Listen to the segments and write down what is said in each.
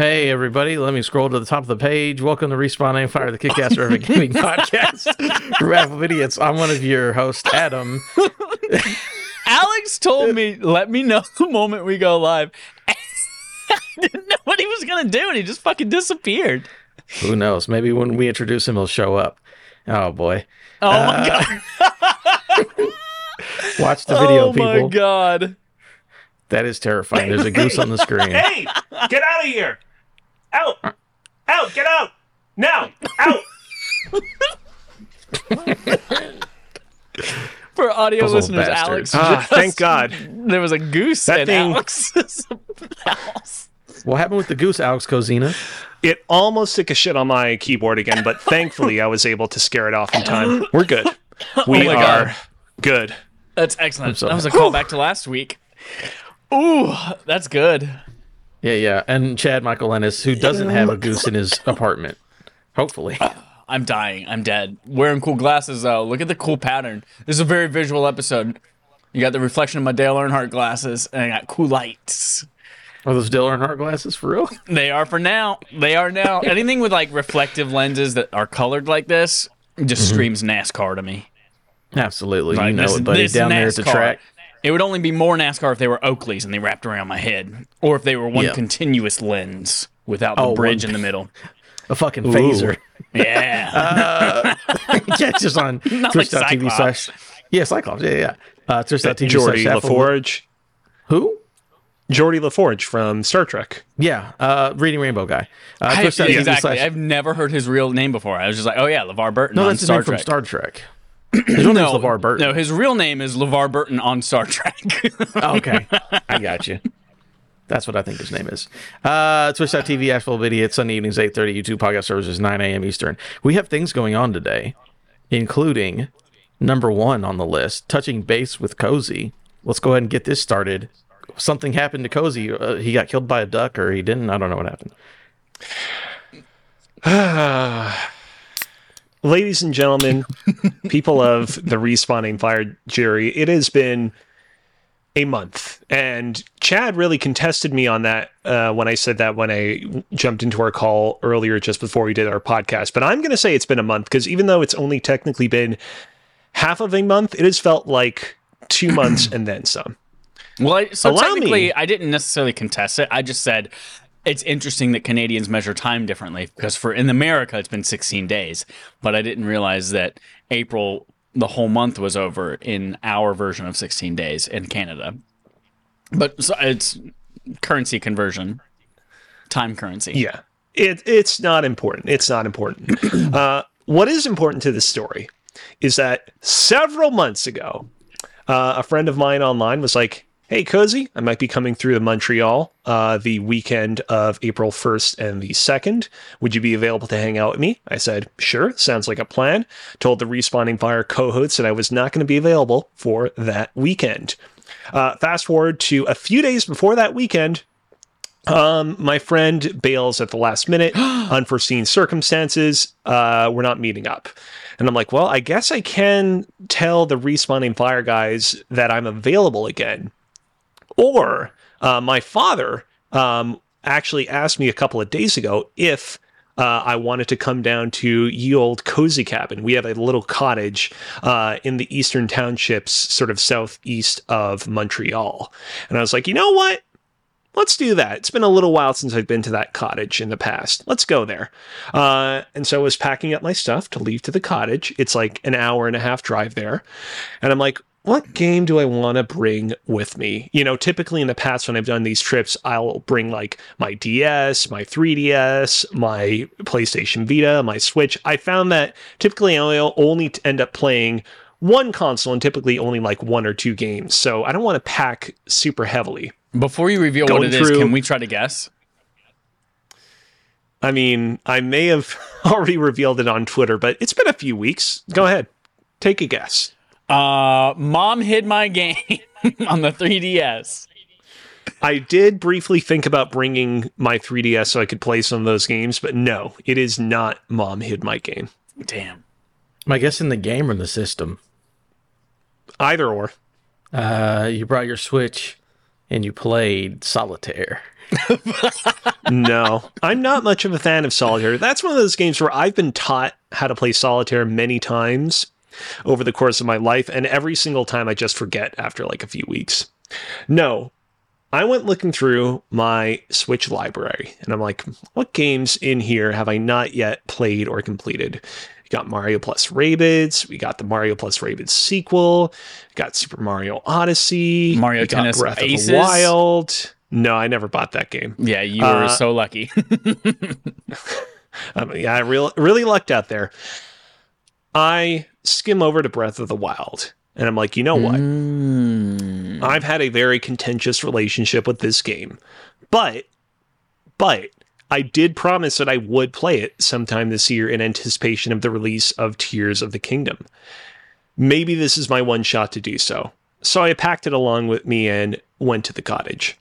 Hey everybody, let me scroll to the top of the page. Welcome to Respawn and Fire, the Kick-Ass Urban Gaming Podcast. For Raffle Idiots, I'm one of your hosts, Adam. Alex told me, let me know the moment we go live. I didn't know what he was gonna do, and he just fucking disappeared. Who knows? Maybe when we introduce him, he'll show up. Oh boy. Oh my uh, god. Watch the video, oh people. my god. That is terrifying. There's a goose on the screen. Hey, get out of here! Out! Out! Get out! Now! Out! For audio Those little listeners, bastards. Alex. Ah, just- thank God. There was a goose That in thing- Alex's house. What happened with the goose, Alex Kozina? It almost took a shit on my keyboard again, but thankfully I was able to scare it off in time. We're good. We my are God. good. That's excellent. so that was a callback to last week. Ooh, that's good. Yeah, yeah. And Chad Michael Ennis, who doesn't have a goose in his apartment. Hopefully. Uh, I'm dying. I'm dead. Wearing cool glasses though. Look at the cool pattern. This is a very visual episode. You got the reflection of my Dale Earnhardt glasses, and I got cool lights. Are those Dale Earnhardt glasses for real? They are for now. They are now. Anything with like reflective lenses that are colored like this just mm-hmm. screams NASCAR to me. Absolutely. Like, you know this- it, buddy. Down there at the NASCAR. track. It would only be more NASCAR if they were Oakleys and they wrapped around my head, or if they were one Yeah. continuous lens without the Oh, bridge one- in the middle. A fucking phaser. Yeah. Catch us on Not like twitch.tv Cyclops. slash. Yeah, Cyclops. Yeah, yeah. Uh, twitch.tv Geordi slash Apple- LaForge. Who? Geordi LaForge from Star Trek. Yeah, uh, Reading Rainbow guy. Uh, I- twitch.tv exactly. slash- I've never heard his real name before. I was just like, oh yeah, LeVar Burton no, on that's his Star name from Star Trek. His real name's no, LeVar Burton. no, his real name is LeVar Burton on Star Trek. Oh, okay. I got you. That's what I think his name is. Uh, Twitch.tv, Asheville Video. It's Sunday evenings, 8.30. YouTube podcast services, 9 a.m. Eastern. We have things going on today, including number one on the list, touching base with Cozy. Let's go ahead and get this started. Something happened to Cozy. Uh, he got killed by a duck, or he didn't. I don't know what happened. Ladies and gentlemen, people of the respawn and fire jury, it has been a month. And Chad really contested me on that uh, when I said that when I jumped into our call earlier just before we did our podcast. But I'm going to say it's been a month because even though it's only technically been half of a month, it has felt like two months and then some. well, I, so Allow technically, me. I didn't necessarily contest it. I just said it's interesting that Canadians measure time differently because for in America it's been 16 days, but I didn't realize that April the whole month was over in our version of 16 days in Canada. But so it's currency conversion, time currency. Yeah. It, it's not important. It's not important. uh, what is important to this story is that several months ago, uh, a friend of mine online was like, Hey, Cozy, I might be coming through to Montreal uh, the weekend of April 1st and the 2nd. Would you be available to hang out with me? I said, Sure, sounds like a plan. Told the Respawn and Fire co hosts that I was not going to be available for that weekend. Uh, fast forward to a few days before that weekend, um, my friend bails at the last minute, unforeseen circumstances. Uh, we're not meeting up. And I'm like, well, I guess I can tell the respawn and fire guys that I'm available again. Or uh, my father um, actually asked me a couple of days ago if uh, I wanted to come down to ye old cozy cabin. We have a little cottage uh, in the eastern townships, sort of southeast of Montreal. And I was like, you know what? let's do that. It's been a little while since I've been to that cottage in the past. Let's go there. Uh, and so I was packing up my stuff to leave to the cottage. It's like an hour and a half drive there. And I'm like, what game do I want to bring with me? You know, typically in the past when I've done these trips, I'll bring like my DS, my 3DS, my PlayStation Vita, my Switch. I found that typically I only end up playing one console and typically only like one or two games. So I don't want to pack super heavily. Before you reveal what Going it is, through- can we try to guess? I mean, I may have already revealed it on Twitter, but it's been a few weeks. Go ahead. Take a guess. Uh, Mom hid my game on the 3DS. I did briefly think about bringing my 3DS so I could play some of those games, but no, it is not Mom Hid My Game. Damn. Am I guessing the game or the system? Either or. Uh, you brought your Switch and you played Solitaire. no, I'm not much of a fan of solitaire. That's one of those games where I've been taught how to play solitaire many times over the course of my life, and every single time I just forget after like a few weeks. No, I went looking through my Switch library, and I'm like, what games in here have I not yet played or completed? We got Mario plus Rabbids. We got the Mario plus Rabbids sequel. We got Super Mario Odyssey. Mario we got Tennis Breath Aces? of the Wild. No, I never bought that game. Yeah, you were Uh, so lucky. Um, yeah, I real, really lucked out there. I skim over to Breath of the Wild, and I'm like, you know what? Mm. I've had a very contentious relationship with this game, but, but I did promise that I would play it sometime this year in anticipation of the release of Tears of the Kingdom. Maybe this is my one shot to do so. So I packed it along with me and went to the cottage.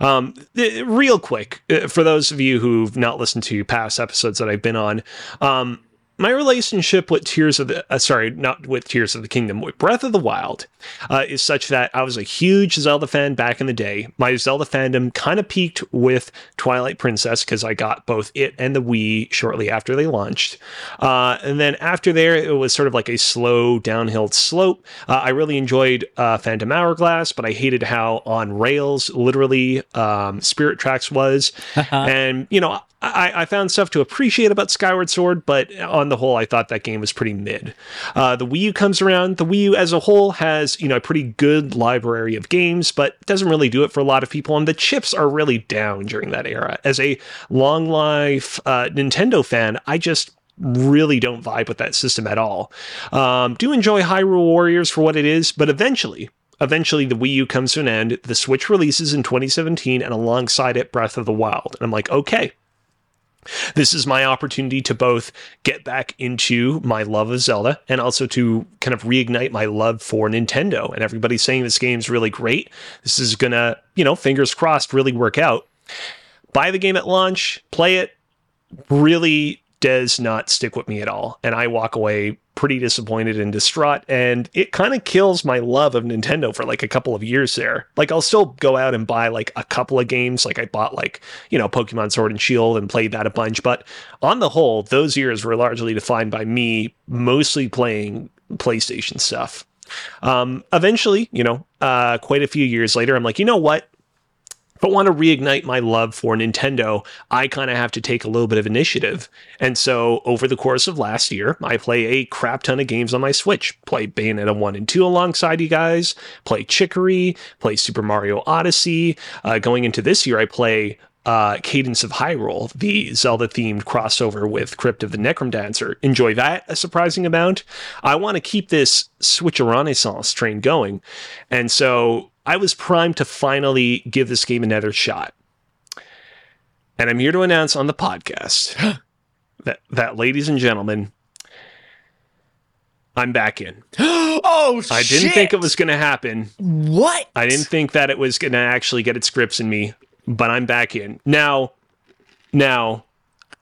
Um, real quick, uh, for those of you who've not listened to past episodes that I've been on, um, my relationship with Tears of the uh, sorry, not with Tears of the Kingdom, with Breath of the Wild, uh, is such that I was a huge Zelda fan back in the day. My Zelda fandom kind of peaked with Twilight Princess because I got both it and the Wii shortly after they launched, uh, and then after there it was sort of like a slow downhill slope. Uh, I really enjoyed uh, Phantom Hourglass, but I hated how on rails, literally, um, Spirit Tracks was, and you know. I, I found stuff to appreciate about Skyward Sword, but on the whole, I thought that game was pretty mid. Uh, the Wii U comes around. The Wii U as a whole has, you know, a pretty good library of games, but doesn't really do it for a lot of people. And the chips are really down during that era. As a long life uh, Nintendo fan, I just really don't vibe with that system at all. Um, do enjoy Hyrule Warriors for what it is, but eventually, eventually the Wii U comes to an end. The Switch releases in 2017, and alongside it, Breath of the Wild. And I'm like, okay, this is my opportunity to both get back into my love of Zelda and also to kind of reignite my love for Nintendo. And everybody's saying this game's really great. This is gonna, you know, fingers crossed, really work out. Buy the game at launch, play it. Really does not stick with me at all. And I walk away pretty disappointed and distraught. And it kind of kills my love of Nintendo for like a couple of years there. Like, I'll still go out and buy like a couple of games. Like, I bought like, you know, Pokemon Sword and Shield and played that a bunch. But on the whole, those years were largely defined by me mostly playing PlayStation stuff. Um, eventually, you know, uh, quite a few years later, I'm like, you know what? If I want to reignite my love for Nintendo, I kind of have to take a little bit of initiative. And so over the course of last year, I play a crap ton of games on my Switch. Play Bayonetta 1 and 2 alongside you guys, play Chicory, play Super Mario Odyssey. Uh, going into this year, I play uh, Cadence of Hyrule, the Zelda themed crossover with Crypt of the Necrodancer. Enjoy that a surprising amount. I want to keep this Switch Renaissance train going. And so I was primed to finally give this game another shot. And I'm here to announce on the podcast that, that, ladies and gentlemen, I'm back in. oh, shit. I didn't shit! think it was going to happen. What? I didn't think that it was going to actually get its grips in me, but I'm back in. Now, now,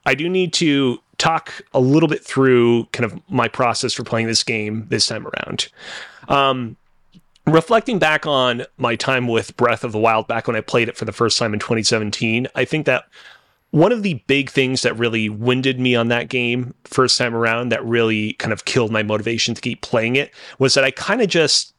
I do need to talk a little bit through kind of my process for playing this game this time around. Um, reflecting back on my time with Breath of the Wild back when I played it for the first time in 2017, I think that one of the big things that really winded me on that game first time around that really kind of killed my motivation to keep playing it was that I kind of just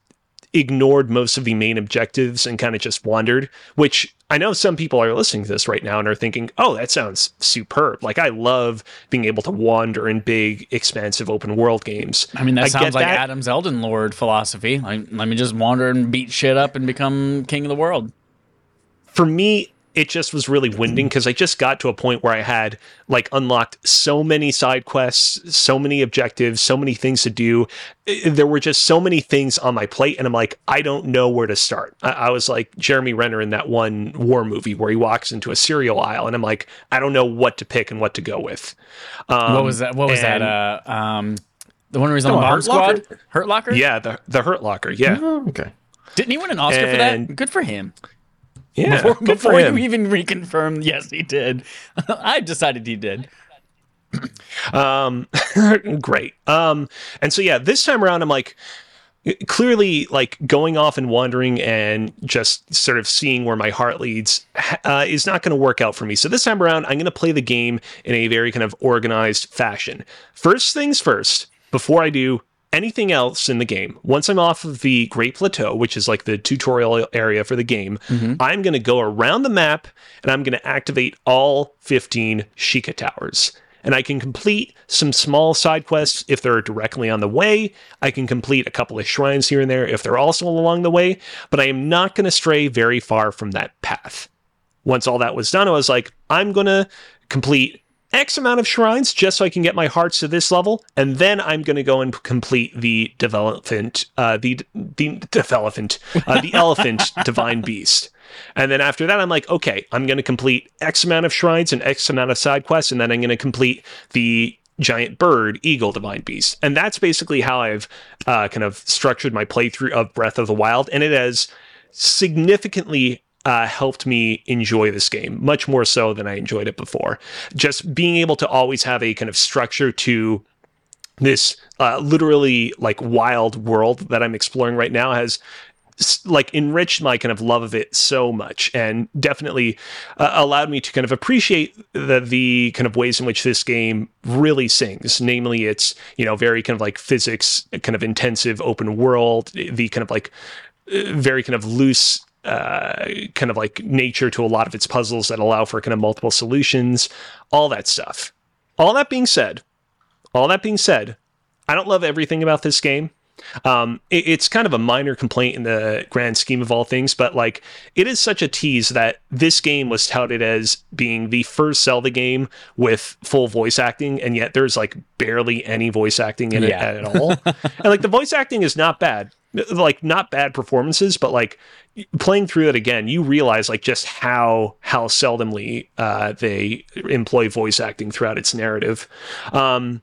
ignored most of the main objectives and kind of just wandered, which I know some people are listening to this right now and are thinking, oh, that sounds superb. Like, I love being able to wander in big, expansive open world games. I mean, that I sounds like that. Adam's Elden Lord philosophy. Like, let me just wander and beat shit up and become king of the world. for me, it just was really winding because I just got to a point where I had like unlocked so many side quests, so many objectives, so many things to do. There were just so many things on my plate, and I'm like, I don't know where to start. I, I was like Jeremy Renner in that one war movie where he walks into a cereal aisle, and I'm like, I don't know what to pick and what to go with. Um, what was that? What was that? Uh, um, the one where he's on the Oh, bomb Hurt Locker? squad. Hurt Locker. Yeah, the the Hurt Locker. Yeah, Oh, okay. Didn't he win an Oscar for that? Good for him. Yeah. Before, before you even reconfirmed, yes, he did. I decided he did. Um, great. Um, and so yeah, this time around, I'm like, clearly like going off and wandering and just sort of seeing where my heart leads uh, is not going to work out for me. So this time around, I'm going to play the game in a very kind of organized fashion. First things first, before I do anything else in the game, once I'm off of the Great Plateau, which is like the tutorial area for the game, mm-hmm. I'm going to go around the map and I'm going to activate all 15 Sheikah Towers and I can complete some small side quests if they're directly on the way. I can complete a couple of shrines here and there if they're also along the way, but I am not going to stray very far from that path. Once all that was done, I was like, I'm going to complete X amount of shrines just so I can get my hearts to this level, and then I'm going to go and complete the development, uh, the the development, uh, the elephant divine beast. And then after that, I'm like, okay, I'm going to complete X amount of shrines and X amount of side quests, and then I'm going to complete the giant bird, eagle, divine beast. And that's basically how I've uh, kind of structured my playthrough of Breath of the Wild. And it has significantly uh, helped me enjoy this game much more so than I enjoyed it before. Just being able to always have a kind of structure to this uh, literally like wild world that I'm exploring right now has like enriched my kind of love of it so much and definitely uh, allowed me to kind of appreciate the the kind of ways in which this game really sings namely it's you know very kind of like physics kind of intensive open world the kind of like uh, very kind of loose uh, kind of like nature to a lot of its puzzles that allow for kind of multiple solutions all that stuff all that being said all that being said i don't love everything about this game um, it, it's kind of a minor complaint in the grand scheme of all things, but like it is such a tease that this game was touted as being the first Zelda game with full voice acting, and yet there's like barely any voice acting in Yeah. it at all. and like the voice acting is not bad, like not bad performances, but like playing through it again, you realize like just how how seldomly uh, they employ voice acting throughout its narrative. Um,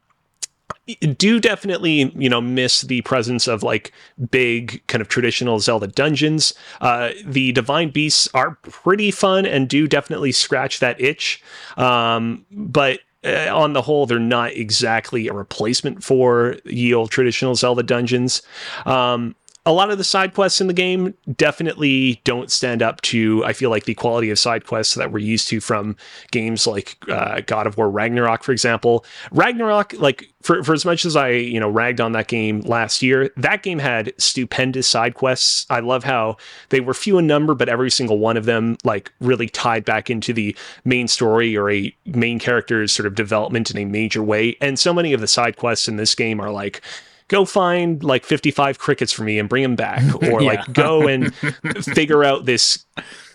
do definitely you know miss the presence of like big kind of traditional Zelda dungeons. Uh, the divine beasts are pretty fun and do definitely scratch that itch, um, but. Uh, on the whole, they're not exactly a replacement for ye old traditional Zelda dungeons. Um, a lot of the side quests in the game definitely don't stand up to I feel like the quality of side quests that we're used to from games like uh, God of War Ragnarok, for example. Ragnarok, like for for as much as I you know ragged on that game last year, that game had stupendous side quests. I love how they were few in number, but every single one of them like really tied back into the main story or a main character's sort of development in a major way. And so many of the side quests in this game are like go find like 55 crickets for me and bring them back. Or Yeah. like go and figure out this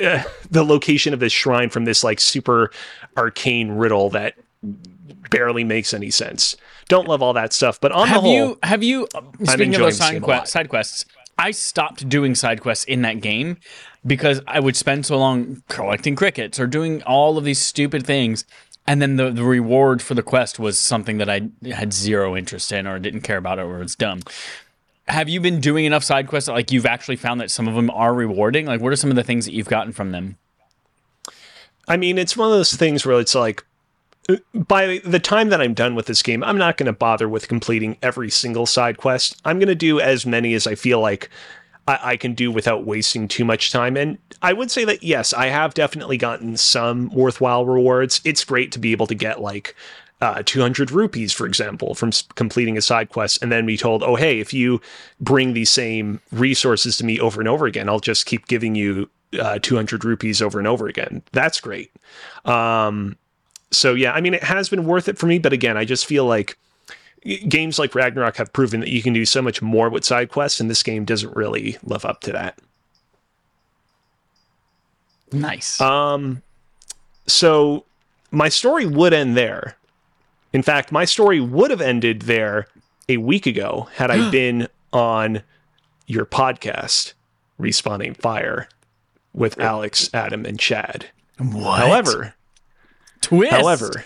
uh, the location of this shrine from this like super arcane riddle that barely makes any sense. Don't love all that stuff but on the whole you have you speaking of those side, side quests i stopped doing side quests in that game because i would spend so long collecting crickets or doing all of these stupid things and then the, the reward for the quest was something that i had zero interest in or didn't care about it or it's dumb. Have you been doing enough side quests that, like you've actually found that some of them are rewarding? Like what are some of the things that you've gotten from them? I mean, it's one of those things where it's like, uh, by the time that I'm done with this game, I'm not going to bother with completing every single side quest. I'm going to do as many as I feel like I, I can do without wasting too much time. And I would say that, yes, I have definitely gotten some worthwhile rewards. It's great to be able to get like, uh, 200 rupees, for example, from completing a side quest, and then be told, oh, hey, if you bring these same resources to me over and over again, I'll just keep giving you uh, 200 rupees over and over again. That's great. Um, so, yeah, I mean, it has been worth it for me, but again, I just feel like games like Ragnarok have proven that you can do so much more with side quests, and this game doesn't really live up to that. nice Um, so my story would end there. In fact, my story would have ended there a week ago had I been on your podcast, Respawn and Fire, with Alex, Adam, and Chad. what However, twist However,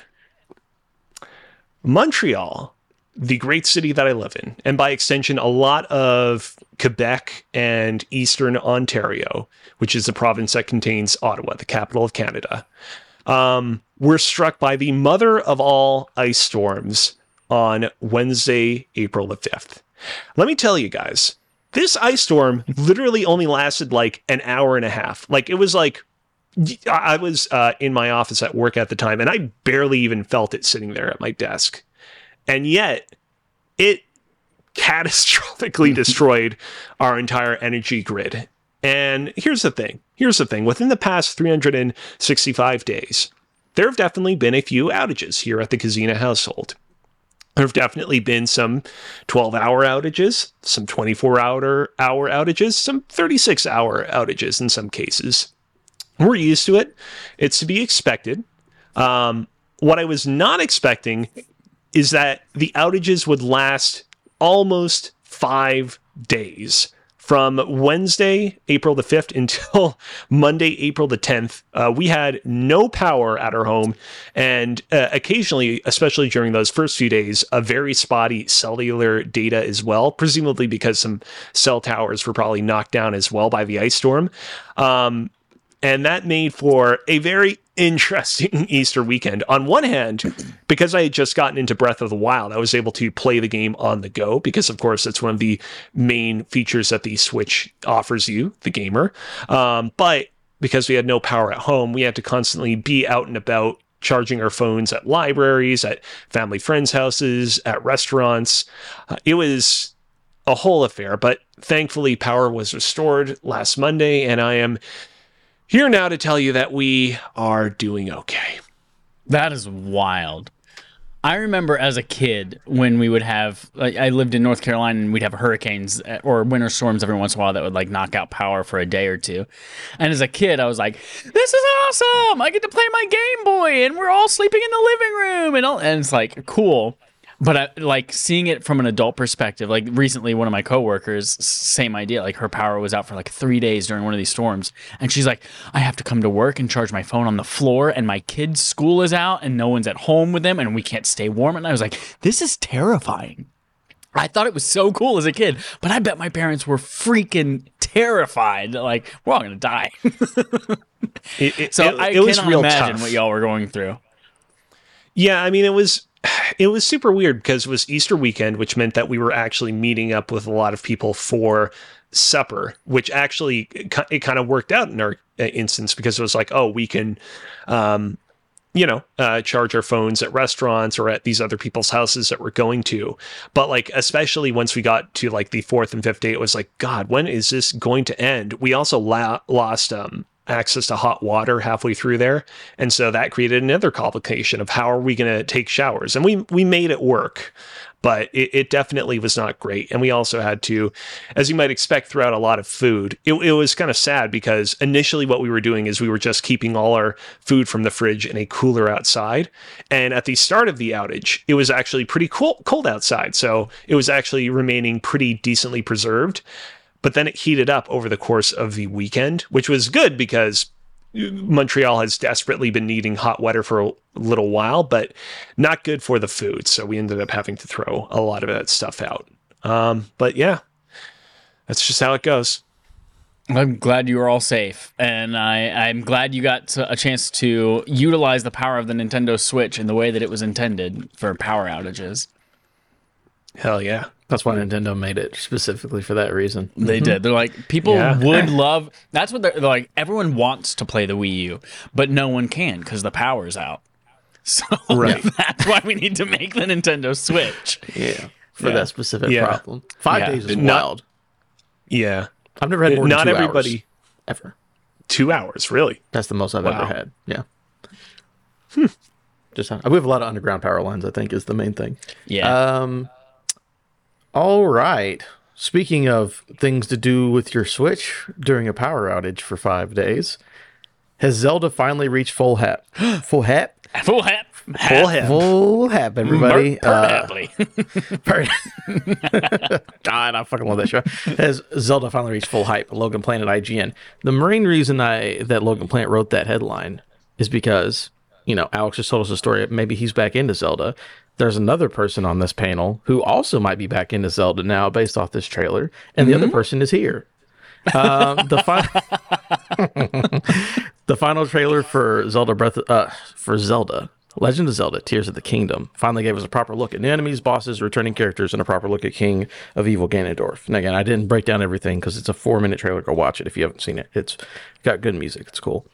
Montreal, the great city that I live in, and by extension, a lot of Quebec and Eastern Ontario, which is the province that contains Ottawa, the capital of Canada, um, were struck by the mother of all ice storms on Wednesday, April the 5th. Let me tell you guys, this ice storm literally only lasted like an hour and a half. Like it was like I was uh, in my office at work at the time, and I barely even felt it sitting there at my desk, and yet it catastrophically destroyed our entire energy grid. And here's the thing. Here's the thing. Within the past 365 days, there have definitely been a few outages here at the Kozina household. There have definitely been some 12 hour outages, some 24 hour hour outages, some 36 hour outages in some cases. We're used to it. It's to be expected. Um, what I was not expecting is that the outages would last almost five days from Wednesday, April the 5th until Monday, April the 10th. Uh, we had no power at our home, and uh, occasionally, especially during those first few days, a very spotty cellular data as well, presumably because some cell towers were probably knocked down as well by the ice storm. Um, and that made for a very interesting Easter weekend. On one hand, because I had just gotten into Breath of the Wild, I was able to play the game on the go because, of course, it's one of the main features that the Switch offers you, the gamer. Um, but because we had no power at home, we had to constantly be out and about charging our phones at libraries, at family friends' houses, at restaurants. Uh, it was a whole affair, but thankfully, power was restored last Monday, and I am here now to tell you that we are doing okay. That is wild. I remember as a kid when we would have, like, I lived in North Carolina and we'd have hurricanes uh, or winter storms every once in a while that would like knock out power for a day or two. And as a kid, I was like, this is awesome. I get to play my Game Boy and we're all sleeping in the living room. And, all, and it's like, cool. But I, like seeing it from an adult perspective, like recently, one of my coworkers, same idea. Like her power was out for like three days during one of these storms, and she's like, "I have to come to work and charge my phone on the floor, and my kids' school is out, and no one's at home with them, and we can't stay warm." And I was like, "This is terrifying." I thought it was so cool as a kid, but I bet my parents were freaking terrified. Like we're all gonna die. It, it, So it, I it was real imagine tough. what y'all were going through. Yeah, I mean, it was it was super weird because it was Easter weekend, which meant that we were actually meeting up with a lot of people for supper, which actually it kind of worked out in our uh, instance because it was like, oh, we can, um, you know, uh, charge our phones at restaurants or at these other people's houses that we're going to. But like, especially once we got to like the fourth and fifth day, it was like, God, when is this going to end? We also la- lost um, access to hot water halfway through there, and so that created another complication of how are we going to take showers? And we we made it work. But it, it definitely was not great. And we also had to, as you might expect, throughout a lot of food. It, it was kind of sad because initially what we were doing is we were just keeping all our food from the fridge in a cooler outside. And at the start of the outage, it was actually pretty cool, cold outside. So it was actually remaining pretty decently preserved. But then it heated up over the course of the weekend, which was good because Montreal has desperately been needing hot weather for a little while, but not good for the food. So we ended up having to throw a lot of that stuff out. Um, but yeah, that's just how it goes. I'm glad you were all safe, and I, I'm glad you got a chance to utilize the power of the Nintendo Switch in the way that it was intended for power outages. Hell yeah. That's why Nintendo made it specifically for that reason. They did. They're like people Yeah. would love. That's what they're, they're like. Everyone wants to play the Wii U, but no one can because the power's out. So Right. that's why we need to make the Nintendo Switch. Yeah, for Yeah. that specific Yeah. problem. Five days is Not- wild. Yeah. I've never had more than Not two everybody. hours, ever. Two hours, really? That's the most I've Wow. ever had. Yeah. Hmm. Just we have a lot of underground power lines. I think is the main thing. Yeah. Um. All right. Speaking of things to do with your Switch during a power outage for five days, has Zelda finally reached full hap? full hap? Full hat. Full head. Full hap, everybody. Uh, Happily. Per- God, I fucking love that show. Has Zelda finally reached full hype? Logan Plant at IGN. The main reason I that Logan Plant wrote that headline is because you know Alex just told us a story. Maybe he's back into Zelda. There's another person on this panel who also might be back into Zelda now, based off this trailer, and the other person is here. Um, the fi- the final trailer for Zelda Breath uh, for Zelda Legend of Zelda: Tears of the Kingdom finally gave us a proper look at the enemies, bosses, returning characters, and a proper look at King of Evil Ganondorf. And again, I didn't break down everything because it's a four-minute trailer. Go watch it if you haven't seen it. It's got good music. It's cool.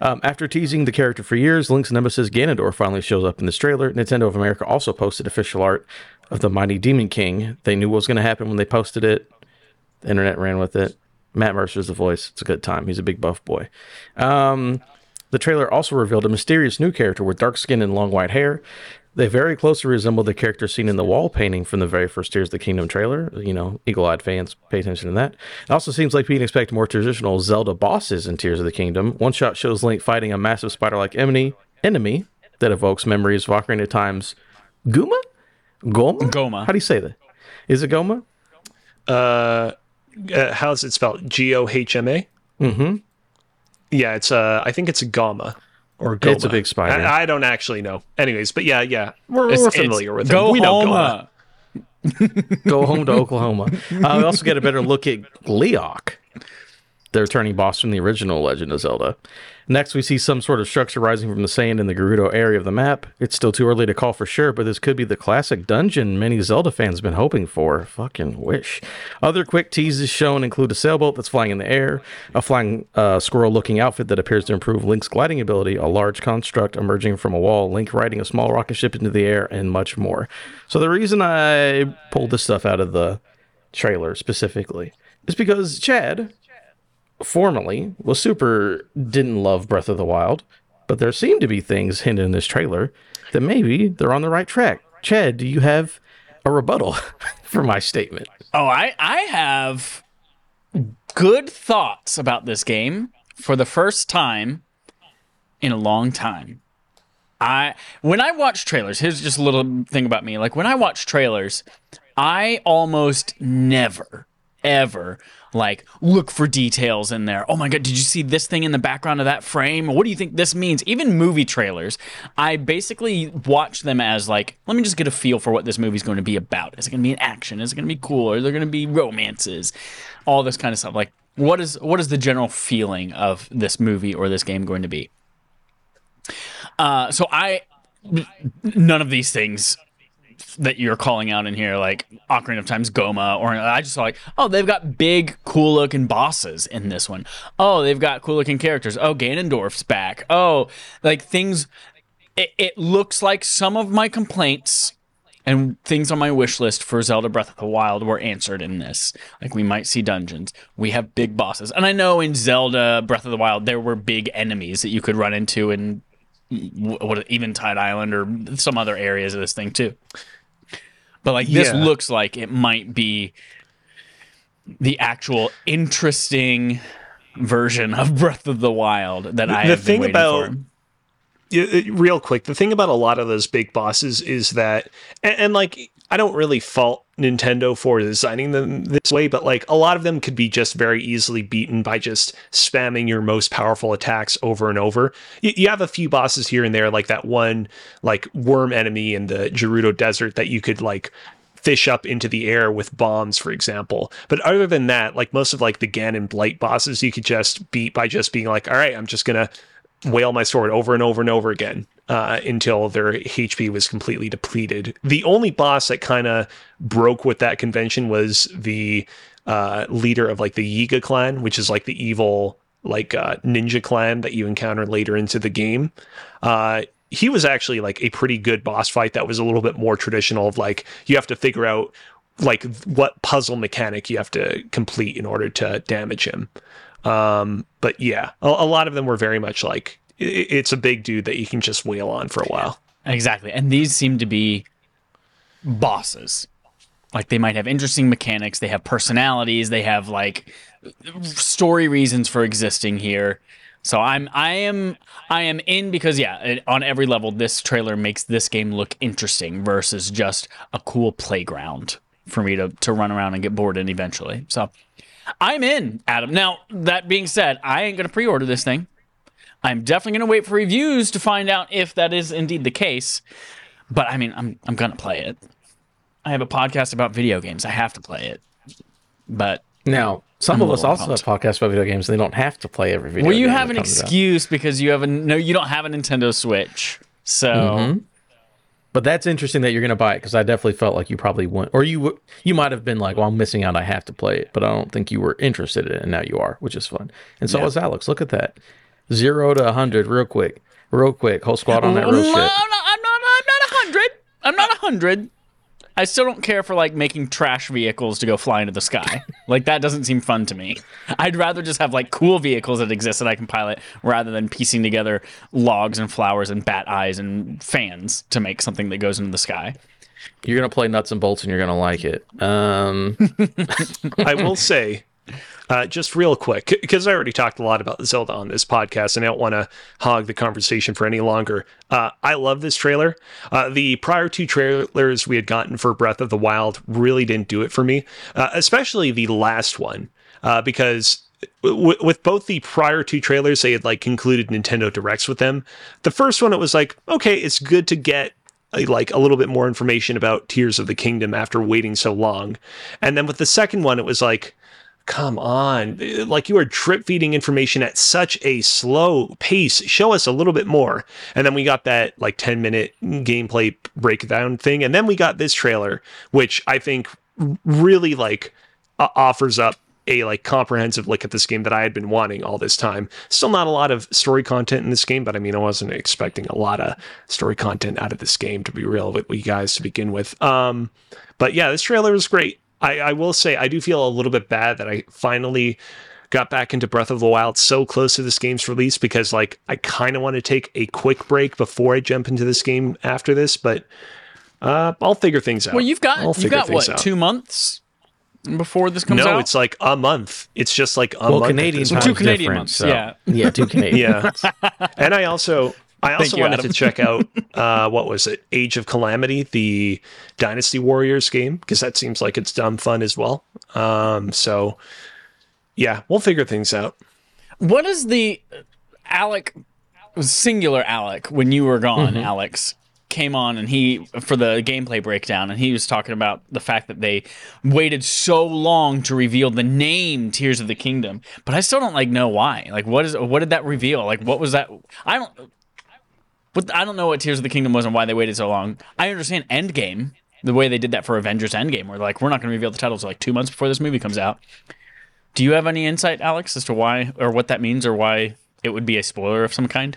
Um, after teasing the character for years, Link's nemesis Ganondorf finally shows up in this trailer. Nintendo of America also posted official art of the mighty Demon King. They knew what was going to happen when they posted it. The internet ran with it. Matt Mercer's the voice. It's a good time. He's a big buff boy. Um, the trailer also revealed a mysterious new character with dark skin and long white hair. They very closely resemble the character seen in the wall painting from the very first Tears of the Kingdom trailer. You know, eagle eyed fans pay attention to that. It also seems like we can expect more traditional Zelda bosses in Tears of the Kingdom. One shot shows Link fighting a massive spider like enemy, enemy that evokes memories of Ocarina of Time's Guma? Goma? Goma. How do you say that? Is it Goma? Uh, uh, how's it spelled? G O H M A. Mm-hmm. Yeah, it's uh, I think it's a Gama or Goma. It's a big spider. I, I don't actually know. Anyways, but yeah, yeah, we're, we're familiar with Go it. We know home. Goma. Go home to Oklahoma. Uh, we also get a better look at Gleeok, the returning boss from the original Legend of Zelda. Next, we see some sort of structure rising from the sand in the Gerudo area of the map. It's still too early to call for sure, but this could be the classic dungeon many Zelda fans have been hoping for. Fucking wish. Other quick teases shown include a sailboat that's flying in the air, a flying uh, squirrel-looking outfit that appears to improve Link's gliding ability, a large construct emerging from a wall, Link riding a small rocket ship into the air, and much more. So the reason I pulled this stuff out of the trailer specifically is because Chad formerly was super didn't love Breath of the Wild, but there seem to be things hinted in this trailer that maybe they're on the right track. Chad, do you have a rebuttal for my statement? Oh, I I have good thoughts about this game for the first time in a long time. I when I watch trailers, here's just a little thing about me. Like when I watch trailers, I almost never ever like look for details in there. Oh my god, did you see this thing in the background of that frame? What do you think this means? Even movie trailers, I basically watch them as like, let me just get a feel for what this movie's going to be about. Is it going to be an action? Is it going to be cool? Are there going to be romances? All this kind of stuff. Like what is what is the general feeling of this movie or this game going to be? Uh, so I none of these things that you're calling out in here, like Ocarina of Time's Goma, or I just saw like, oh, they've got big, cool looking bosses in this one. Oh, they've got cool looking characters. Oh, Ganondorf's back. Oh, like things. It, it looks like some of my complaints and things on my wish list for Zelda Breath of the Wild were answered in this. Like we might see dungeons. We have big bosses. And I know in Zelda Breath of the Wild there were big enemies that you could run into in wh- what Eventide Island or some other areas of this thing too. But like this Yeah. looks like it might be the actual interesting version of Breath of the Wild that I the been thing about- for. Real quick, the thing about a lot of those big bosses is that, and, and like, I don't really fault Nintendo for designing them this way, but like, a lot of them could be just very easily beaten by just spamming your most powerful attacks over and over. You, you have a few bosses here and there, like that one, like, worm enemy in the Gerudo Desert that you could, like, fish up into the air with bombs, for example. But other than that, like most of like the Ganon Blight bosses, you could just beat by just being like, all right, I'm just gonna wail my sword over and over and over again uh, until their HP was completely depleted. The only boss that kind of broke with that convention was the uh, leader of like the Yiga clan, which is like the evil like uh, ninja clan that you encounter later into the game. Uh, he was actually like a pretty good boss fight that was a little bit more traditional of like you have to figure out like what puzzle mechanic you have to complete in order to damage him. Um, but yeah, a, a lot of them were very much like i- it's a big dude that you can just wail on for a while. Exactly. And these seem to be bosses. Like they might have interesting mechanics, they have personalities, they have like story reasons for existing here. So I'm I am I am in because yeah, it, on every level this trailer makes this game look interesting versus just a cool playground for me to to run around and get bored in eventually. So I'm in, Adam. Now, that being said, I ain't going to pre-order this thing. I'm definitely going to wait for reviews to find out if that is indeed the case. But I mean, I'm I'm gonna play it. I have a podcast about video games. I have to play it. But Now, some I'm of us also have podcasts about video games. They don't have to play every video. well, you have an comes out. excuse because you have a no. You don't have a Nintendo Switch. So Mm-hmm. But that's interesting that you're going to buy it because I definitely felt like you probably went, or you you might have been like, "Well, I'm missing out. I have to play it," but I don't think you were interested in it, and now you are, which is fun. And so Yeah. is Alex. Look at that, zero to hundred, real quick, real quick. Whole squad on that real No, shit. no, I'm not. I'm not a hundred. I'm not a hundred. I still don't care for like making trash vehicles to go fly into the sky. like that doesn't seem fun to me. I'd rather just have like cool vehicles that exist that I can pilot rather than piecing together logs and flowers and bat eyes and fans to make something that goes into the sky. You're gonna play nuts and bolts, and you're gonna like it. Um, I will say, uh, just real quick, because I already talked a lot about Zelda on this podcast, and I don't want to hog the conversation for any longer. Uh, I love this trailer. Uh, the prior two trailers we had gotten for Breath of the Wild really didn't do it for me, uh, especially the last one, uh, because. With both the prior two trailers, they had like concluded Nintendo Directs with them. The first one, it was like, okay, it's good to get uh, like a little bit more information about Tears of the Kingdom after waiting so long. And then with the second one, it was like, come on, like you are drip feeding information at such a slow pace. Show us a little bit more. And then we got that like 10 minute gameplay breakdown thing. And then we got this trailer, which I think really like uh, offers up a like comprehensive look at this game that I had been wanting all this time. Still not a lot of story content in this game, but I mean I wasn't expecting a lot of story content out of this game to be real with you guys to begin with. Um but yeah, this trailer was great. I, I will say I do feel a little bit bad that I finally got back into Breath of the Wild so close to this game's release because like I kind of want to take a quick break before I jump into this game after this, but uh, I'll figure things out. Well, you've got I'll you've got what out. two months before this comes no, out. No, it's like a month. It's just like a well, month. at Canadian this time's two. Canadian months, so- yeah. yeah, two Canadian. Yeah, and I also I also you, wanted Adam. to check out uh, what was it, Age of Calamity, the Dynasty Warriors game, because that seems like it's dumb fun as well. Um, so yeah, we'll figure things out. What is the Alec singular Alec when you were gone, Mm-hmm. Alex came on and he for the gameplay breakdown and he was talking about the fact that they waited so long to reveal the name Tears of the Kingdom. But I still don't like know why. Like what is what did that reveal? Like what was that I don't but I don't know what Tears of the Kingdom was and why they waited so long. I understand Endgame, the way they did that for Avengers Endgame, where like we're not going to reveal the titles like two months before this movie comes out. Do you have any insight, Alex, as to why or what that means or why it would be a spoiler of some kind?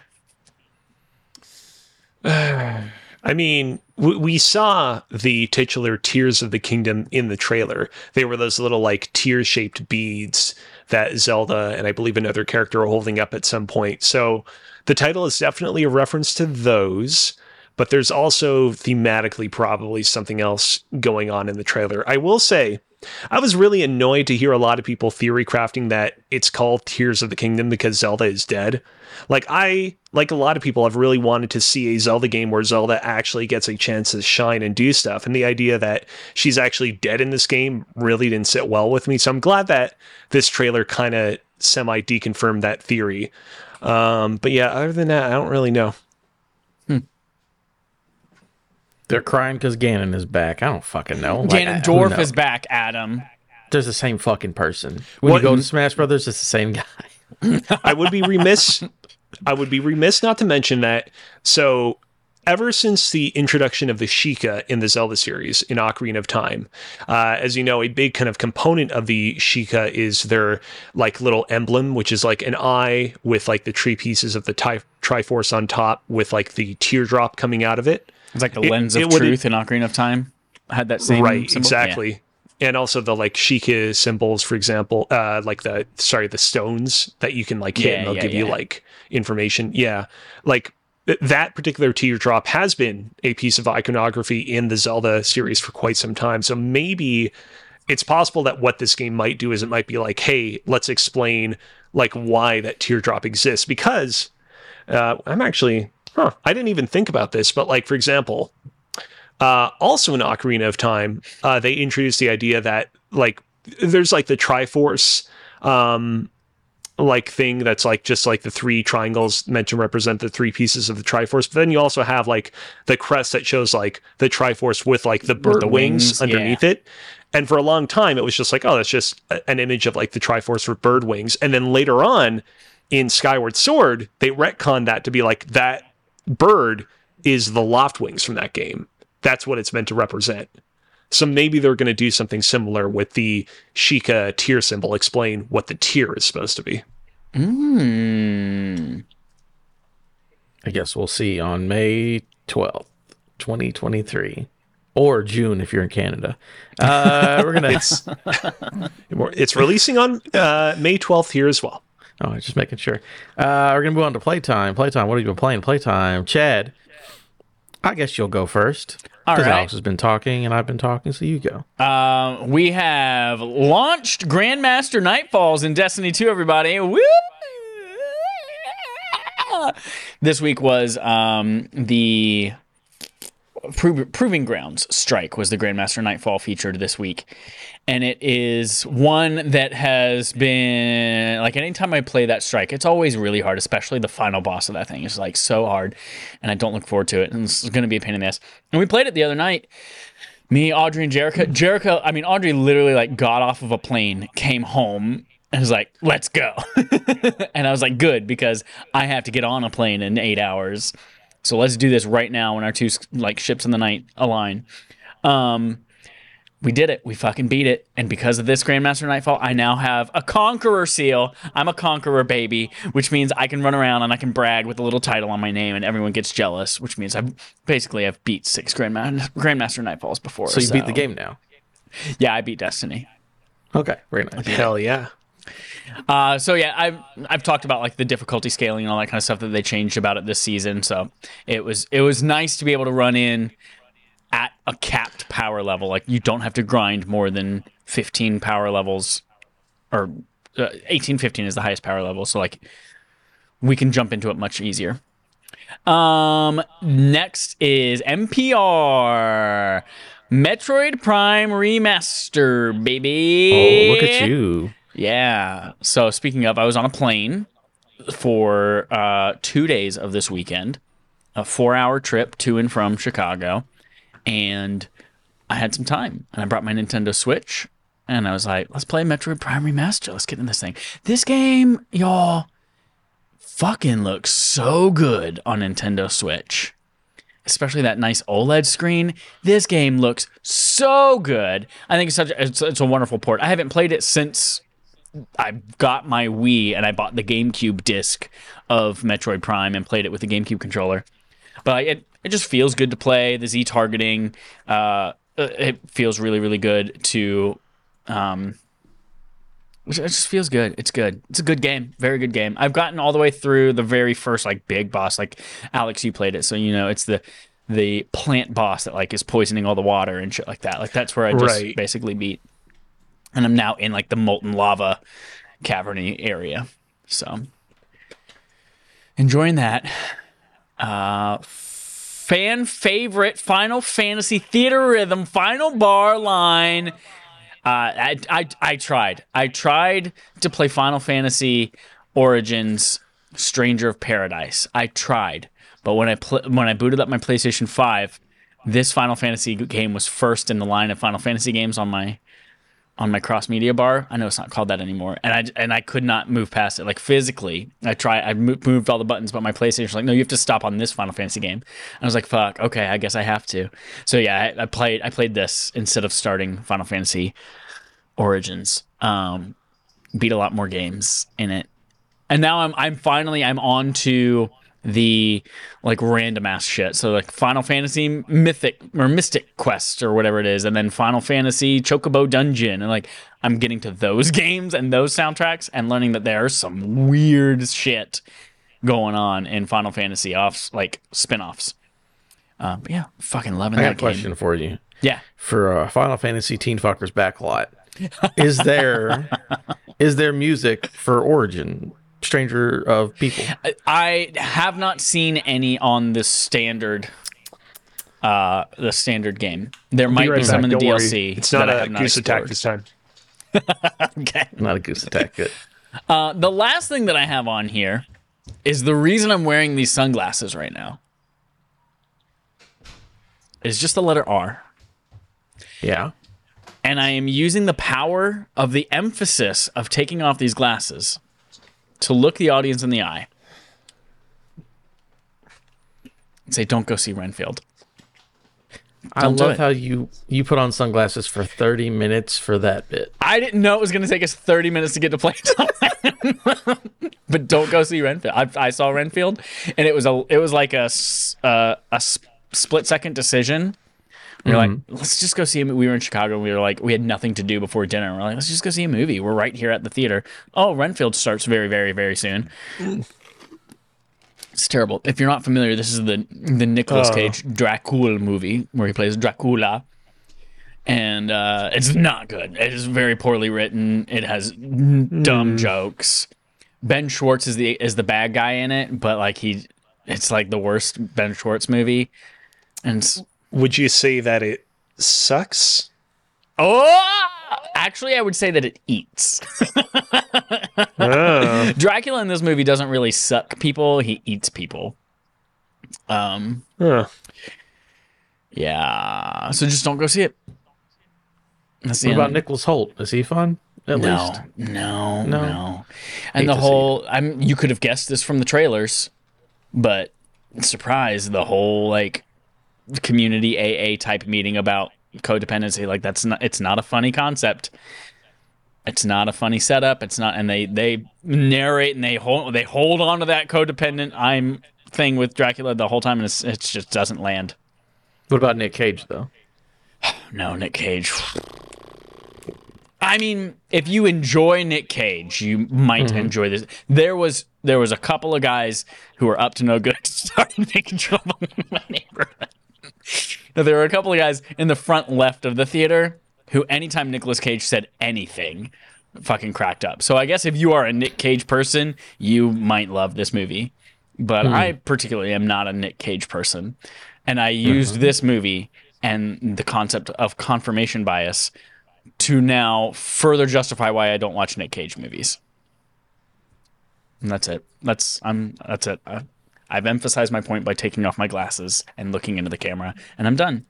I mean, we, we saw the titular Tears of the Kingdom in the trailer. They were those little like tear shaped beads that Zelda and I believe another character are holding up at some point. So the title is definitely a reference to those, but there's also thematically probably something else going on in the trailer. I will say, I was really annoyed to hear a lot of people theory crafting that it's called Tears of the Kingdom because Zelda is dead. Like I, like a lot of people, I've really wanted to see a Zelda game where Zelda actually gets a chance to shine and do stuff. And the idea that she's actually dead in this game really didn't sit well with me. So I'm glad that this trailer kind of semi deconfirmed that theory. Um, but yeah, other than that, I don't really know. They're crying because Ganon is back. I don't fucking know. Like, I- who Ganondorf is back, Adam. They're the same fucking person. When What- you go to Smash Brothers, it's the same guy. I would be remiss. I would be remiss not to mention that. So, ever since the introduction of the Sheikah in the Zelda series in Ocarina of Time, uh, as you know, a big kind of component of the Sheikah is their like little emblem, which is like an eye with like the tree pieces of the tri- Triforce on top, with like the teardrop coming out of it. It's like the It- lens of it truth in Ocarina of Time. Had that same right symbol? exactly and also the like Sheikah symbols for example uh like the sorry the stones that you can like hit Yeah, and they'll yeah, give you like information yeah like that particular teardrop has been a piece of iconography in the Zelda series for quite some time. So maybe it's possible that what this game might do is it might be like hey let's explain like why that teardrop exists. Because uh, I'm actually huh, I didn't even think about this but like for example uh, also in Ocarina of Time, uh, they introduced the idea that like there's like the Triforce um, like thing that's like just like the three triangles meant to represent the three pieces of the Triforce. But then you also have like the crest that shows like the Triforce with like the bird the wings, wings, underneath it. And for a long time, it was just like, oh, that's just a- an image of like the Triforce with bird wings. And then later on in Skyward Sword, they retconned that to be like that bird is the Loftwings from that game. That's what it's meant to represent. So maybe they're going to do something similar with the Sheikah tear symbol, explain what the tear is supposed to be. Hmm. I guess we'll see on May 12th, 2023. Or June if you're in Canada. Uh, we're gonna. It's it's releasing on uh, May 12th here as well. oh, just making sure. Uh, we're gonna move on to playtime. Playtime. What have you been playing? Playtime. Chad. I guess you'll go first. All Because right. Alex has been talking and I've been talking, so you go. Uh, we have launched Grandmaster Nightfalls in Destiny 2, everybody. Woo! This week was um, the Pro- Proving Grounds strike was the Grandmaster Nightfall featured this week. And it is one that has been like anytime I play that strike, it's always really hard, especially the final boss of that thing. It's like so hard, and I don't look forward to it. And it's going to be a pain in the ass. And we played it the other night, me, Audrey, and Jericho. Jericho, I mean, Audrey literally like got off of a plane, came home, and was like, "Let's go." and I was like, "Good," because I have to get on a plane in eight hours. So let's do this right now when our two like ships in the night align. Um, we did it. We fucking beat it. And because of this Grandmaster Nightfall, I now have a Conqueror seal. I'm a Conqueror baby, which means I can run around and I can brag with a little title on my name, and everyone gets jealous. Which means I've basically I've beat six Grandma- Grandmaster Nightfalls before. So you beat the game now. Yeah, I beat Destiny. Okay, very nice. Hell yeah. Uh, so yeah, I've I've talked about like the difficulty scaling and all that kind of stuff that they changed about it this season. So it was it was nice to be able to run in at a capped power level. Like you don't have to grind more than 15 power levels, or uh, 18, 15 is the highest power level. So like we can jump into it much easier. Um, next is MPR. Metroid Prime Remaster, baby. Oh, look at you. Yeah. So speaking of, I was on a plane for uh, two days of this weekend, a four-hour trip to and from Chicago, and I had some time, and I brought my Nintendo Switch, and I was like, "Let's play Metroid Prime Remaster. Let's get in this thing." This game, y'all, fucking looks so good on Nintendo Switch especially that nice OLED screen. This game looks so good. I think it's such a, it's, it's a wonderful port. I haven't played it since I got my Wii and I bought the GameCube disc of Metroid Prime and played it with the GameCube controller. But it it just feels good to play. The Z targeting, uh, it feels really really good to. Um, it just feels good. It's good. It's a good game. Very good game. I've gotten all the way through the very first like big boss. Like Alex, you played it, so you know it's the the plant boss that like is poisoning all the water and shit like that. Like that's where I just Right. basically beat. And I'm now in like the molten lava caverny area. So enjoying that. Uh fan favorite Final Fantasy Theatrhythm Final Bar Line. Uh, I, I I tried. I tried to play Final Fantasy Origins Stranger of Paradise. I tried, but when I pl- when I booted up my PlayStation Five, this Final Fantasy game was first in the line of Final Fantasy games on my on my cross media bar. I know it's not called that anymore, and I and I could not move past it. Like physically, I try. I moved all the buttons, but my PlayStation was like, no, you have to stop on this Final Fantasy game. I was like, fuck, okay, I guess I have to. So yeah, I, I played. I played this instead of starting Final Fantasy Origins. Um, beat a lot more games in it, and now I'm I'm finally I'm on to the like random ass shit. So like Final Fantasy Mythic or Mystic Quest or whatever it is, and then Final Fantasy Chocobo Dungeon, and like I'm getting to those games and those soundtracks and learning that there's some weird shit going on in Final Fantasy offs like spin-offs. Uh, but yeah, fucking loving I got that a question for you. Yeah. For uh, Final Fantasy Teen Fuckers backlot, is there is there music for Origin, Stranger of People? I have not seen any on the standard uh the standard game. There might Be be some in the Don't worry. DLC. It's not that I a have not goose attack this time. Okay. Not a goose attack. Good. Uh, the last thing that I have on here is the reason I'm wearing these sunglasses right now. Is just the letter R. Yeah. And I am using the power of the emphasis of taking off these glasses to look the audience in the eye and say, "Don't go see Renfield." I Don't do love how you you put on sunglasses for 30 minutes for that bit. I didn't know it was going to take us 30 minutes to get to playtime. but don't go see Renfield. I, I saw Renfield, and it was a it was like a uh, a split second decision. We were like, mm-hmm. let's just go see a movie. We were in Chicago. And we were like, we had nothing to do before dinner. We're like, let's just go see a movie. We're right here at the theater. Oh, Renfield starts very, very, very soon. It's terrible. If you're not familiar, this is the the Nicolas Oh. Cage Dracula movie where he plays Dracula and uh, it's not good. It is very poorly written. It has dumb mm. jokes. Ben Schwartz is the is the bad guy in it, but like he, it's like the worst Ben Schwartz movie. And Would you say that it sucks? oh, actually, I would say that it eats. Oh. Dracula in this movie doesn't really suck people; he eats people. Um, Huh. yeah. So just don't go see it. That's What about Nicholas Hoult? Is he fun? At no, least. no, No. no, And the whole, I'm. You could have guessed this from the trailers, but surprise, the whole like community AA type meeting about codependency, like that's not. It's not a funny concept. It's not a funny setup. It's not, and they they narrate and they hold they hold on to that codependent I'm thing with Dracula the whole time, and it's, it just doesn't land. What about Nick Cage though? No, Nick Cage. I mean, if you enjoy Nick Cage, you might mm-hmm. enjoy this. There was there was a couple of guys who were up to no good started making trouble in my neighborhood. Now, there were a couple of guys in the front left of the theater who, anytime Nicolas Cage said anything, fucking cracked up. So I guess if you are a Nick Cage person, you might love this movie. But hmm. I particularly am not a Nick Cage person. And I used uh-huh. this movie and the concept of confirmation bias to now further justify why I don't watch Nick Cage movies. And that's it. That's I'm that's it. I, I've emphasized my point by taking off my glasses and looking into the camera, and I'm done.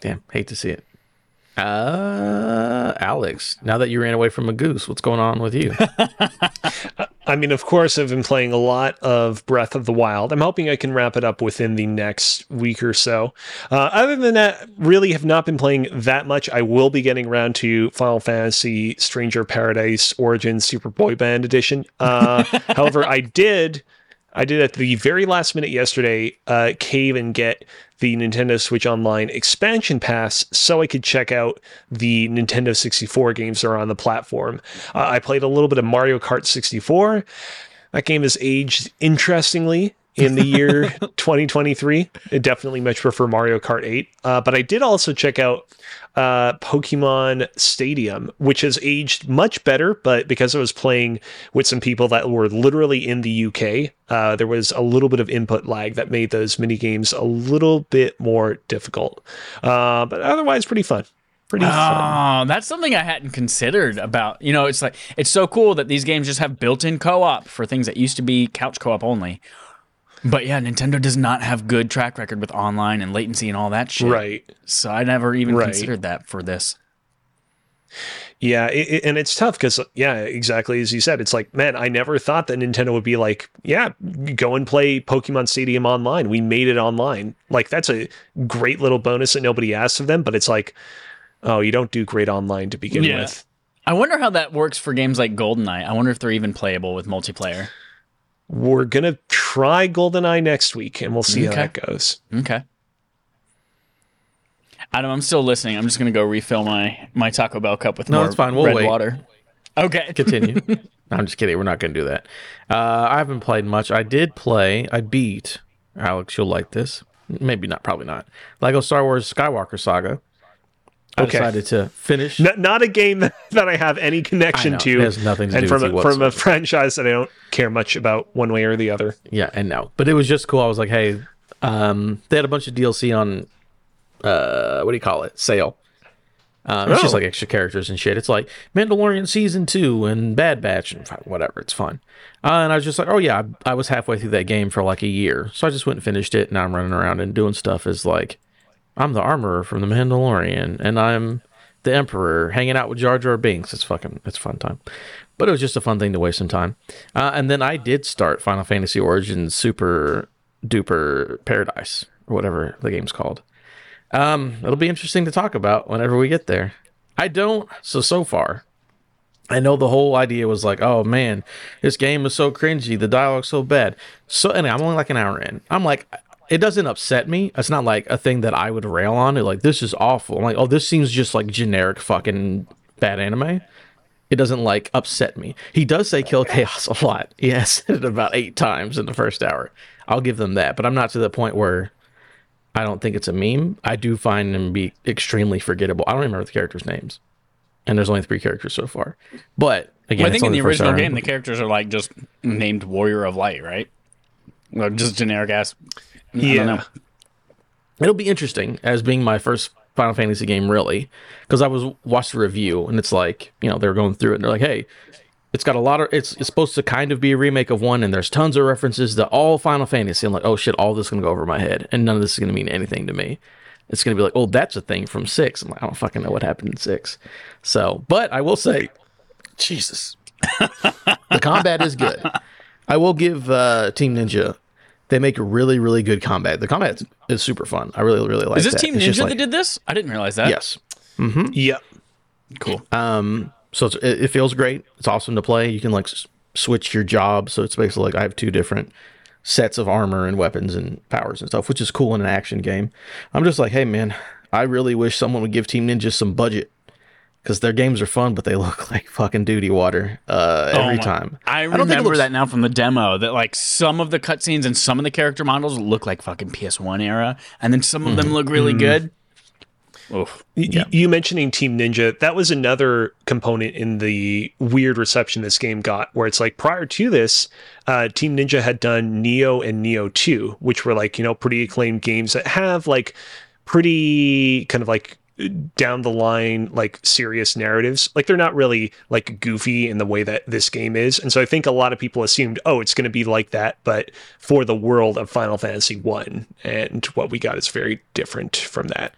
Damn, hate to see it. Uh, Alex, now that you ran away from a goose, what's going on with you? I mean, of course, I've been playing a lot of Breath of the Wild. I'm hoping I can wrap it up within the next week or so. Uh, other than that, really have not been playing that much. I will be getting around to Final Fantasy Stranger Paradise Origins Super Boy Band Edition. Uh, however, I did. I did at the very last minute yesterday uh, cave and get the Nintendo Switch Online expansion pass so I could check out the Nintendo 64 games that are on the platform. Uh, I played a little bit of Mario Kart 64. That game has aged interestingly in the year 2023. I definitely much prefer Mario Kart 8. Uh, but I did also check out uh, Pokemon Stadium, which has aged much better. But because I was playing with some people that were literally in the UK, uh, there was a little bit of input lag that made those mini games a little bit more difficult. Uh, but otherwise, pretty fun. Pretty fun. Oh, that's something I hadn't considered about. You know, it's like it's so cool that these games just have built-in co-op for things that used to be couch co-op only. But yeah, Nintendo does not have good track record with online and latency and all that shit. Right. So I never even Right. considered that for this. Yeah, it, it- and it's tough because yeah, exactly as you said, it's like man, I never thought that Nintendo would be like, yeah, go and play Pokemon Stadium online. We made it online. Like that's a great little bonus that nobody asks of them, but it's like, oh, you don't do great online to begin Yeah. with. I wonder how that works for games like GoldenEye. I wonder if they're even playable with multiplayer. We're gonna try GoldenEye next week, and we'll see Okay. how that goes. Okay. Adam, I'm still listening. I'm just gonna go refill my my Taco Bell cup with No, more it's fine. We'll red wait. water. Okay. Continue. No, I'm just kidding. We're not going to do that. Uh, I haven't played much. I did play. I beat Alex. You'll like this. Maybe not. Probably not. Lego Star Wars Skywalker Saga. I Okay. decided to finish. N- not a game that I have any connection know. to. It has nothing to and do from with a, from a franchise that I don't care much about one way or the other. Yeah, and no, but it was just cool. I was like, hey, um, they had a bunch of DLC on, uh, what do you call it? Sale. Um, it's just Oh. like extra characters and shit. It's like Mandalorian season two and Bad Batch and whatever. It's fun. Uh, and I was just like, oh yeah, I, I was halfway through that game for like a year, so I just went and finished it. And now I'm running around and doing stuff as like, I'm the armorer from the Mandalorian, and I'm the Emperor hanging out with Jar Jar Binks. It's fucking, it's fun time. But it was just a fun thing to waste some time. Uh, and then I did start Final Fantasy Origins Super duper paradise or whatever the game's called. Um, it'll be interesting to talk about whenever we get there. I don't. So so far, I know the whole idea was like, oh man, this game is so cringy, the dialogue's so bad. So and I'm only like an hour in. I'm like, it doesn't upset me. It's not like a thing that I would rail on. Like this is awful. I'm like, oh, this seems just like generic fucking bad anime. It doesn't like upset me. He does say kill chaos a lot. He has said it about eight times in the first hour. I'll give them that, but I'm not to the point where I don't think it's a meme. I do find them be extremely forgettable. I don't remember the characters' names, and there's only three characters so far. But again, Well, I think in only the original game, the characters are like just named Warrior of Light, right? Or just generic ass. Yeah. it'll be interesting as being my first Final Fantasy game, really, because I was watched the review and it's like you know they're going through it and they're like, hey, it's got a lot of it's it's supposed to kind of be a remake of one and there's tons of references to all Final Fantasy. I'm like, oh shit, all this is gonna go over my head and none of this is gonna mean anything to me. It's gonna be like, oh, that's a thing from six. I'm like, I don't fucking know what happened in six. So, but I will say, Jesus, the combat is good. I will give uh, Team Ninja. They make really, really good combat. The combat is, is super fun. I really, really like. Is this that. Team It's Ninja like- that did this? I didn't realize that. Yes. Mm-hmm. Yep. Cool. Um. So it's, it, it feels great. It's awesome to play. You can like s- switch your job. So it's basically like I have two different sets of armor and weapons and powers and stuff, which is cool in an action game. I'm just like, hey man, I really wish someone would give Team Ninja some budget because their games are fun, but they look like fucking duty water uh, every Oh my- time. I don't remember looks- that now from the demo that like some of the cutscenes and some of the character models look like fucking PS1 era, and then some of them look really good. Oof. Y- y- You mentioning Team Ninja, that was another component in the weird reception this game got, where it's like prior to this, uh, Team Ninja had done Nioh and Nioh 2, which were like, you know, pretty acclaimed games that have like pretty kind of like down the line, like serious narratives. Like they're not really like goofy in the way that this game is. And so I think a lot of people assumed, oh, it's going to be like that, but for the world of Final Fantasy 1. And what we got is very different from that.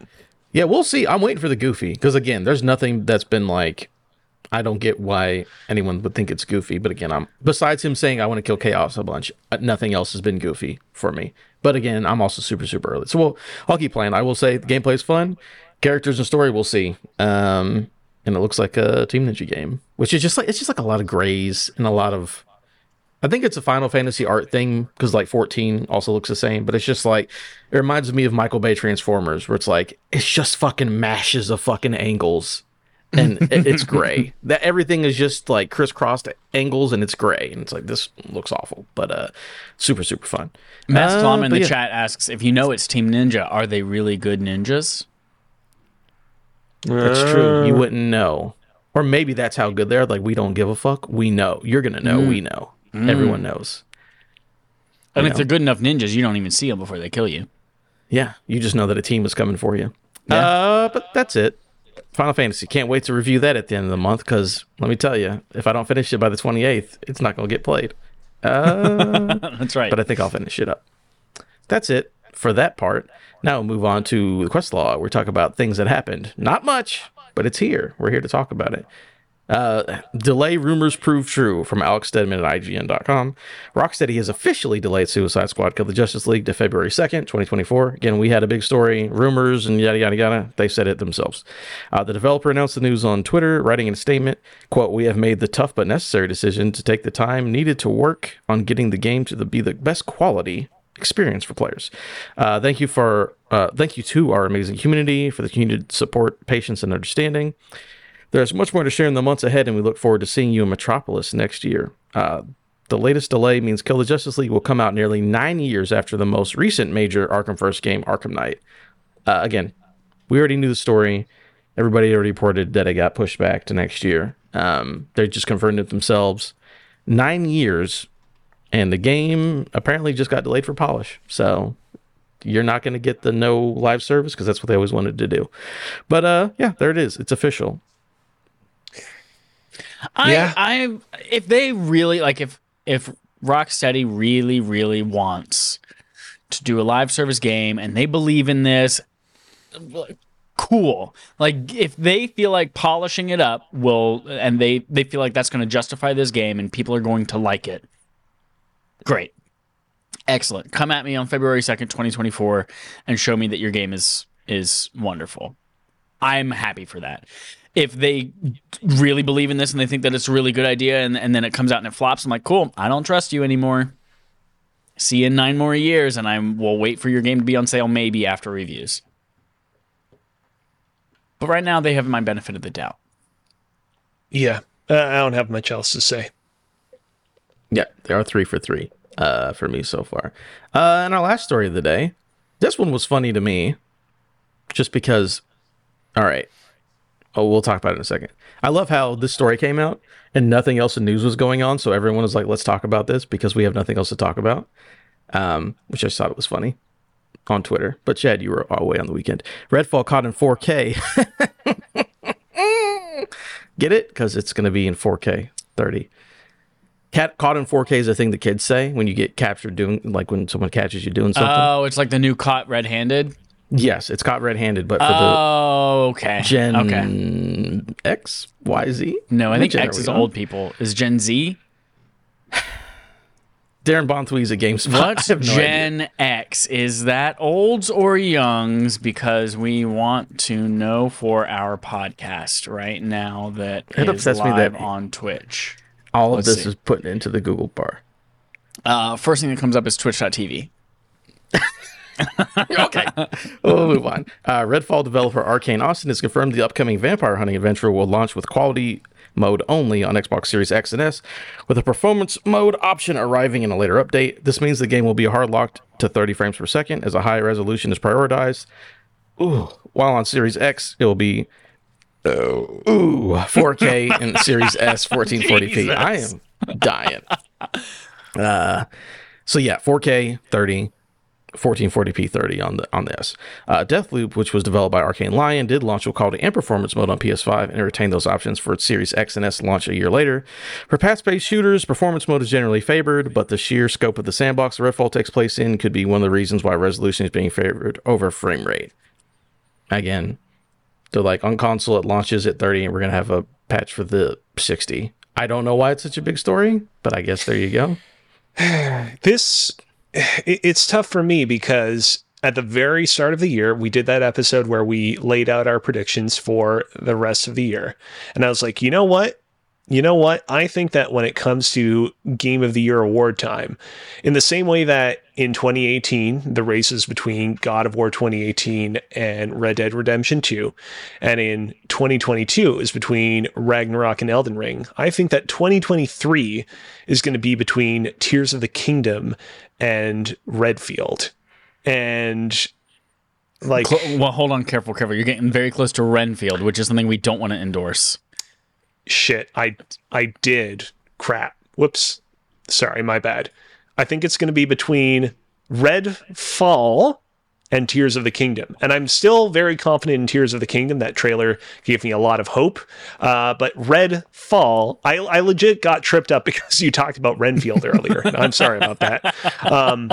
Yeah, we'll see. I'm waiting for the goofy because again, there's nothing that's been like. I don't get why anyone would think it's goofy, but again, I'm besides him saying I want to kill chaos a bunch. uh, Nothing else has been goofy for me. But again, I'm also super super early, so we'll I'll keep playing. I will say the gameplay is fun, characters and story we'll see. Um, and it looks like a Team Ninja game, which is just like it's just like a lot of grays and a lot of. I think it's a Final Fantasy art thing because like 14 also looks the same, but it's just like it reminds me of Michael Bay Transformers, where it's like it's just fucking mashes of fucking angles, and it- it's gray. That everything is just like crisscrossed angles, and it's gray, and it's like this looks awful, but uh, super super fun. Mass Uh, in the yeah. chat asks if you know it's Team Ninja, are they really good ninjas? That's true. You wouldn't know, or maybe that's how good they're. Like we don't give a fuck. We know. You're gonna know. We know. Everyone knows. And You if know. they're good enough ninjas, you don't even see them before they kill you. Yeah, you just know that a team is coming for you. Uh, but that's it. Final Fantasy. Can't wait to review that at the end of the month because let me tell you, if I don't finish it by the 28th, it's not going to get played. Uh, That's right. but I think I'll finish it up. That's it for that part. Now move on to the quest law. We're talking about things that happened. Not much, but it's here. We're here to talk about it. Uh, delay rumors prove true from Alex Stedman at IGN.com. Rocksteady has officially delayed Suicide Squad Kill the Justice League to February 2nd, 2024. Again, we had a big story, rumors, and yada, yada, yada. They said it themselves. Uh, the developer announced the news on Twitter, writing in a statement, quote, We have made the tough but necessary decision to take the time needed to work on getting the game to the, be the best quality experience for players. Uh, thank you for uh, thank you to our amazing community for the continued support, patience, and understanding. There's much more to share in the months ahead, and we look forward to seeing you in Metropolis next year. Uh, the latest delay means Kill the Justice League will come out nearly nine years after the most recent major Arkham First game, Arkham Knight. Uh, again, we already knew the story. Everybody already reported that it got pushed back to next year. Um, they just confirmed it themselves. Nine years, and the game apparently just got delayed for polish. So you're not going to get the no live service because that's what they always wanted to do. But uh, yeah, there it is. It's official. I, Yeah. I, if they really like, if if Rocksteady really, really wants to do a live service game and they believe in this, cool. Like, if they feel like polishing it up will, and they they feel like that's going to justify this game and people are going to like it, great. Excellent. Come at me on February 2nd, 2024 and show me that your game is is wonderful. I'm happy for that. If they really believe in this and they think that it's a really good idea and, and then it comes out and it flops, I'm like, cool, I don't trust you anymore. See you in nine more years and I will wait for your game to be on sale maybe after reviews. But right now they have my benefit of the doubt. Yeah, I don't have much else to say. Yeah, they are three for three uh, for me so far. Uh, and our last story of the day, this one was funny to me, just because. All right, oh, we'll talk about it in a second. I love how this story came out and nothing else in news was going on, so everyone was like, "Let's talk about this" because we have nothing else to talk about. Um, which I just thought it was funny on Twitter. But Chad, you were away on the weekend. Redfall caught in 4K. Get it? Because it's going to be in 4K 30. Cat caught in 4K is a thing the kids say when you get captured doing like when someone catches you doing something. Oh, it's like the new caught red-handed. yes, it's caught red-handed, but for the Oh, okay. Gen Okay. X, Y, Z. No, I think X is on? old people. Is Gen Z? Darryn Bonthuys a GameSpot. Have no idea. Gen X? Is that olds or youngs? Because we want to know for our podcast right now that It is upsets me live that- on Twitch. All of Let's this see. is put into the Google bar. Uh, first thing that comes up is Twitch.tv. okay. we'll move on. Uh, Redfall developer Arcane Austin has confirmed the upcoming vampire hunting adventure will launch with quality mode only on Xbox Series X and S, with a performance mode option arriving in a later update. This means the game will be hard locked to 30 frames per second as a high resolution is prioritized. Ooh, while on Series X, it will be oh, ooh 4K and Series S 1440p. I am dying. Uh, so yeah, 4K 30. 1440p 30 on the on this. Uh, Deathloop, which was developed by Arcane Lyon, did launch with quality and performance mode on PS5 and it retained those options for its Series X and S launch a year later. For path-based shooters, performance mode is generally favored, but the sheer scope of the sandbox the Redfall takes place in could be one of the reasons why resolution is being favored over frame rate. Again, they're like on console it launches at 30 and we're gonna have a patch for the 60. I don't know why it's such a big story, but I guess there you go. this it- it's tough for me because at the very start of the year we did that episode where we laid out our predictions for the rest of the year and i was like you know what you know what i think that when it comes to game of the year award time in the same way that in 2018 the races between god of war 2018 and red dead redemption 2 and in 2022 is between ragnarok and elden ring i think that 2023 is going to be between tears of the kingdom and redfield and like well, hold on, careful, careful. You're getting very close to Renfield, which is something we don't want to endorse. Shit i i did crap. Whoops. Sorry my bad. I think it's going to be between Red Fall and tears of the kingdom. And i'm still very confident in tears of the kingdom. That trailer gave me a lot of hope. Uh, but redfall I, I legit got tripped up because you talked about renfield earlier i'm sorry about that. Um,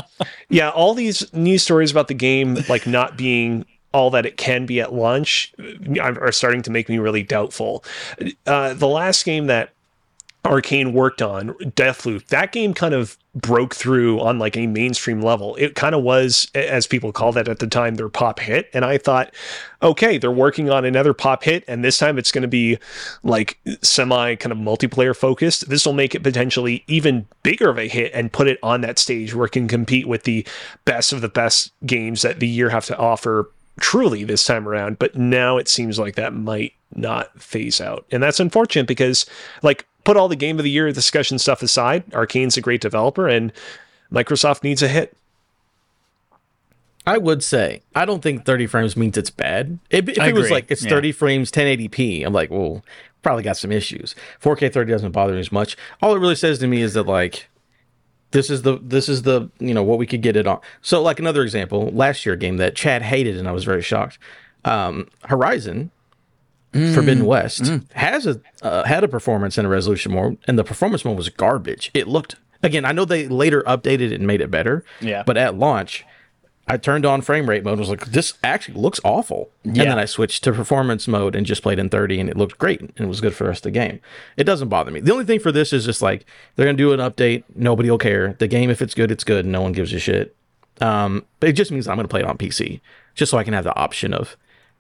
yeah all these news stories about the game like not being all that it can be at launch are starting to make me really doubtful uh, the last game that Arcane worked on, Deathloop, that game kind of broke through on like a mainstream level. It kind of was, as people called it at the time, their pop hit. And I thought, okay, they're working on another pop hit, and this time it's going to be like semi kind of multiplayer focused. This will make it potentially even bigger of a hit and put it on that stage where it can compete with the best of the best games that the year have to offer truly this time around. But now it seems like that might not phase out. And that's unfortunate because, like, put all the game of the year discussion stuff aside, Arcane's a great developer and Microsoft needs a hit. I would say I don't think 30 frames means it's bad. If, if I it was like it's Yeah. 30 frames 1080p, I'm like, well, probably got some issues. 4K 30 doesn't bother me as much. All it really says to me is that like this is the this is the you know what we could get it on. So like another example, last year game that Chad hated and I was very shocked. Um, Horizon Forbidden West has a uh, had a performance and a resolution mode, and the performance mode was garbage. It looked again. I know they later updated it and made it better. Yeah. But at launch, I turned on frame rate mode and was like, this actually looks awful. Yeah. And then I switched to performance mode and just played in 30 and it looked great and it was good for the rest of the game. It doesn't bother me. The only thing for this is just like they're gonna do an update, nobody will care. The game, if it's good, it's good, no one gives a shit. Um, but it just means I'm gonna play it on PC. Just so I can have the option of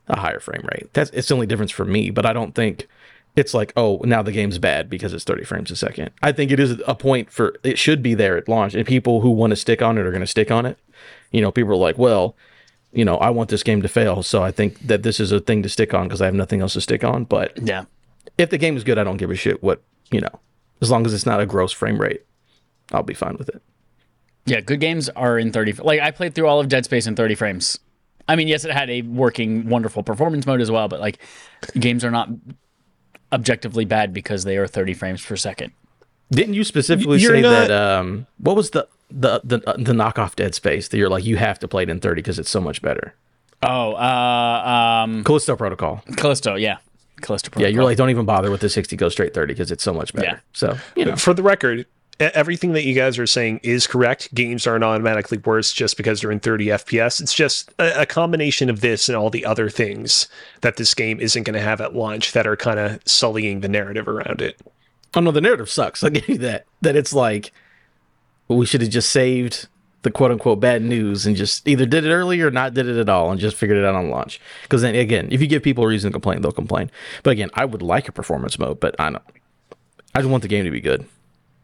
a higher frame rate. That's it's the only difference for me, but I don't think it's like, oh, now the game's bad because it's 30 frames a second. I think it is a point for it should be there at launch, and people who want to stick on it are going to stick on it. You know, people are like, well, you know, I want this game to fail, so I think that this is a thing to stick on because I have nothing else to stick on. But Yeah. if the game is good, I don't give a shit what you know, as long as it's not a gross frame rate, I'll be fine with it. Yeah, good games are in 30. Like I played through all of Dead Space in 30 frames. I mean, yes, it had a working, wonderful performance mode as well, but like games are not objectively bad because they are 30 frames per second. Didn't you specifically You're say not- that? Um, what was the the the the knockoff Dead Space that you're like you have to play it in 30 because it's so much better? Oh, uh, um, Callisto Protocol. Callisto, yeah, Callisto. Yeah, you're like, don't even bother with the 60, go straight 30 because it's so much better. Yeah. So, you know, For the record, everything that you guys are saying is correct. Games aren't automatically worse just because they're in 30 FPS. It's just a, a combination of this and all the other things that this game isn't going to have at launch that are kind of sullying the narrative around it. Oh no, the narrative sucks. I'll give you that. That it's like, we should have just saved the quote unquote bad news and just either did it early or not did it at all and just figured it out on launch. Because then again, if you give people a reason to complain, they'll complain. But again, I would like a performance mode, but I don't. I just want the game to be good.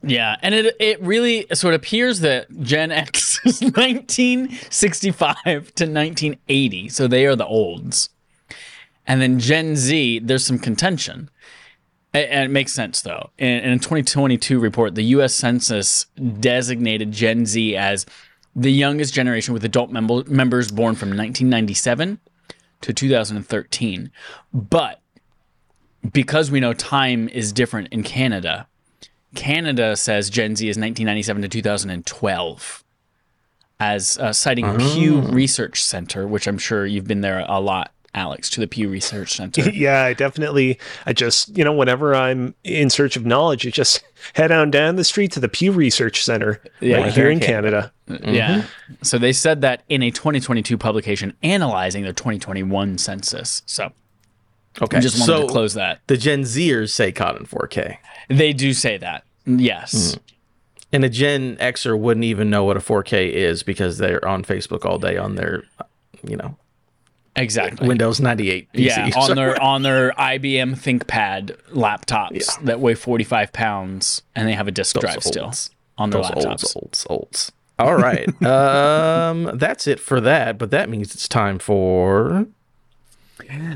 Yeah, and it it really so it appears that Gen X is 1965 to 1980, so they are the olds, and then Gen Z. There's some contention, and it makes sense though. In, in a 2022 report, the U.S. Census designated Gen Z as the youngest generation with adult mem- members born from 1997 to 2013, but because we know time is different in Canada, Canada says Gen Z is 1997 to 2012, as uh, citing Pew Research Center, which I'm sure you've been there a lot, Alex, to the Pew Research Center. Yeah, I definitely. I just, you know, whenever I'm in search of knowledge, I just head on down the street to the Pew Research Center Yeah, right here in okay. Canada. Uh, yeah. Mm-hmm. So they said that in a 2022 publication analyzing the 2021 census. So Okay. I just wanted so to close that. the Gen Zers say COD in 4K. They do say that. Yes. Mm. And a Gen Xer wouldn't even know what a 4K is because they're on Facebook all day on their, you know, Exactly. Windows 98 PC. Yeah, on their on their IBM ThinkPad laptops Yeah. that weigh 45 pounds and they have a disk Those drive still on their Those laptops. olds, olds, olds. All right. um, that's it for that. But that means it's time for